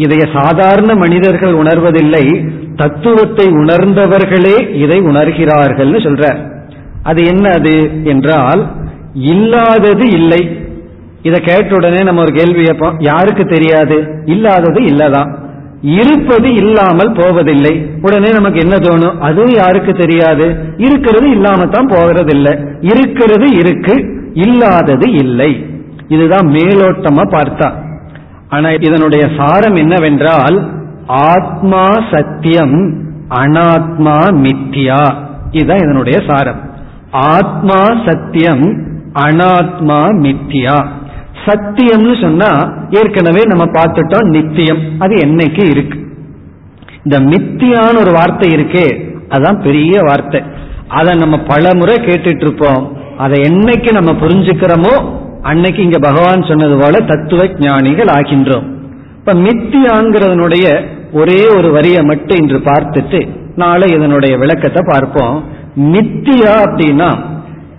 இதைய சாதாரண மனிதர்கள் உணர்வதில்லை தத்துவத்தை உணர்ந்தவர்களே இதை உணர்கிறார்கள் சொல்றார். அது என்ன அது? என்றால் இல்லாதது இல்லை. இதை கேட்ட உடனே நம்ம ஒரு கேள்வி கேட்போம். யாருக்கு தெரியாது? இல்லாதது இல்லதான். இருப்பது இல்லாமல் போவதில்லை. உடனே நமக்கு என்ன தோணும்? அது யாருக்கு தெரியாது? இருக்கிறது இல்லாம தான் போகிறதில்லை. இருக்கிறது இருக்கு இல்லாதது இல்லை. இதுதான் மேலோட்டமா பார்த்தா. ஆனா இதனுடைய சாரம் என்னவென்றால் ஆத்மா சத்தியம் அனாத்மா மித்தியா இதுதான் இதனுடைய சாரம். ஆத்மா சத்தியம் அனாத்மா மித்தியா சத்தியம்னு சொன்னா ஏற்கனவே நம்ம பார்த்துட்டோம் நித்தியம். அது என்னைக்கு இருக்கு? இந்த மித்தியான்னு ஒரு வார்த்தை இருக்கே அதான் பெரிய வார்த்தை. அதை நம்ம பல முறை கேட்டுட்டு இருப்போம் அதை என்னைக்கு நம்ம புரிஞ்சுக்கிறோமோ அன்னைக்கு இங்க பகவான் சொன்னது போல தத்துவ ஞானிகள் ஆகின்றோம். இப்ப மித்தியாங்கிறதனுடைய ஒரே ஒரு வரியை மட்டும் இன்று பார்த்துட்டு நாளை இதனுடைய விளக்கத்தை பார்ப்போம். மித்தியா அப்படின்னா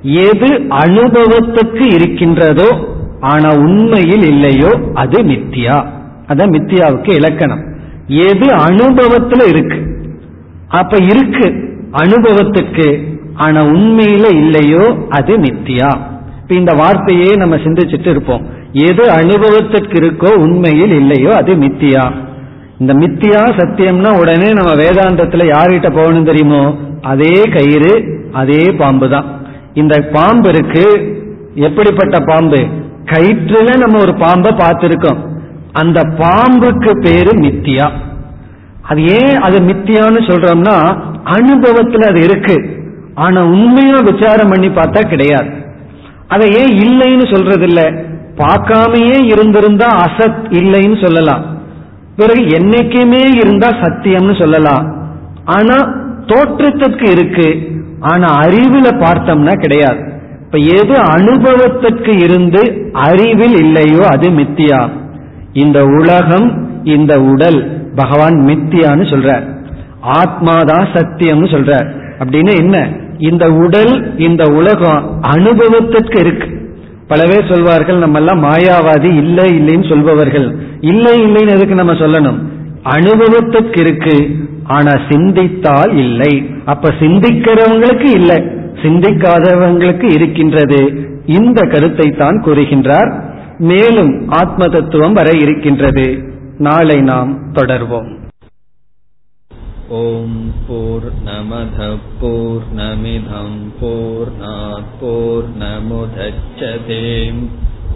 எது அனுபவத்துக்கு இருக்கின்றதோ ஆனா உண்மையில் இல்லையோ அது மித்தியா. அதான் மித்தியாவுக்கு இலக்கணம். எது அனுபவத்துல இருக்கு? அப்ப இருக்கு அனுபவத்துக்கு ஆனா உண்மையில இல்லையோ அது மித்தியா. இப்ப இந்த வார்த்தையே நம்ம சிந்திச்சுட்டு இருப்போம். எது அனுபவத்திற்கு இருக்கோ உண்மையில் இல்லையோ அது மித்தியா. இந்த மித்தியா சத்தியம்னா உடனே நம்ம வேதாந்தத்துல யார்கிட்ட போகணும் தெரியுமோ? அதே கயிறு அதே பாம்பு தான் இந்த பாம்பு இருக்கு. எப்படிப்பட்ட பாம்பு? கயிற்றுல நம்ம ஒரு பாம்பை பார்த்திருக்கோம். அந்த பாம்புக்கு பேரு மித்தியா. அது ஏன் அது மித்தியான்னு சொல்றோம்னா அனுபவத்துல அது இருக்கு. ஆனா உண்மையா விசாரம் பண்ணி பார்த்தா கிடையாது. அதை ஏன் இல்லைன்னு சொல்றது இல்ல பார்க்காமையே இருந்திருந்தா அசத் இல்லைன்னு சொல்லலாம். பிறகு என்னைக்குமே இருந்தா சத்தியம்னு சொல்லலாம். ஆனா தோற்றத்திற்கு இருக்கு ஆனா அறிவுல பார்த்தோம்னா கிடையாது. இப்ப எது அனுபவத்திற்கு இருந்து அறிவில் இல்லையோ அது மித்தியா. இந்த உலகம் இந்த உடல் பகவான் மித்தியான்னு சொல்றார். ஆத்மாதான் சத்தியம்னு சொல்றார். அப்படின்னு என்ன? இந்த உடல் இந்த உலகம் அனுபவத்திற்கு இருக்கு. பல பேர் சொல்வார்கள் நம்ம எல்லாம் மாயாவாதி இல்லை இல்லைன்னு சொல்பவர்கள். இல்லை இல்லைன்னு எதுக்கு நம்ம சொல்லணும்? அனுபவத்துக்கு இருக்கு ஆனா சிந்தித்தால் இல்லை. அப்ப சிந்திக்கிறவங்களுக்கு இல்லை. சிந்திக்காதவங்களுக்கு இருக்கின்றது. இந்த கருத்தை தான் கூறுகின்றார். மேலும் ஆத்ம தத்துவம் வர இருக்கின்றது. நாளை நாம் தொடர்வோம். ஓம் போர் நமத போர் நமிதம் போர் நமுதச்சதேம்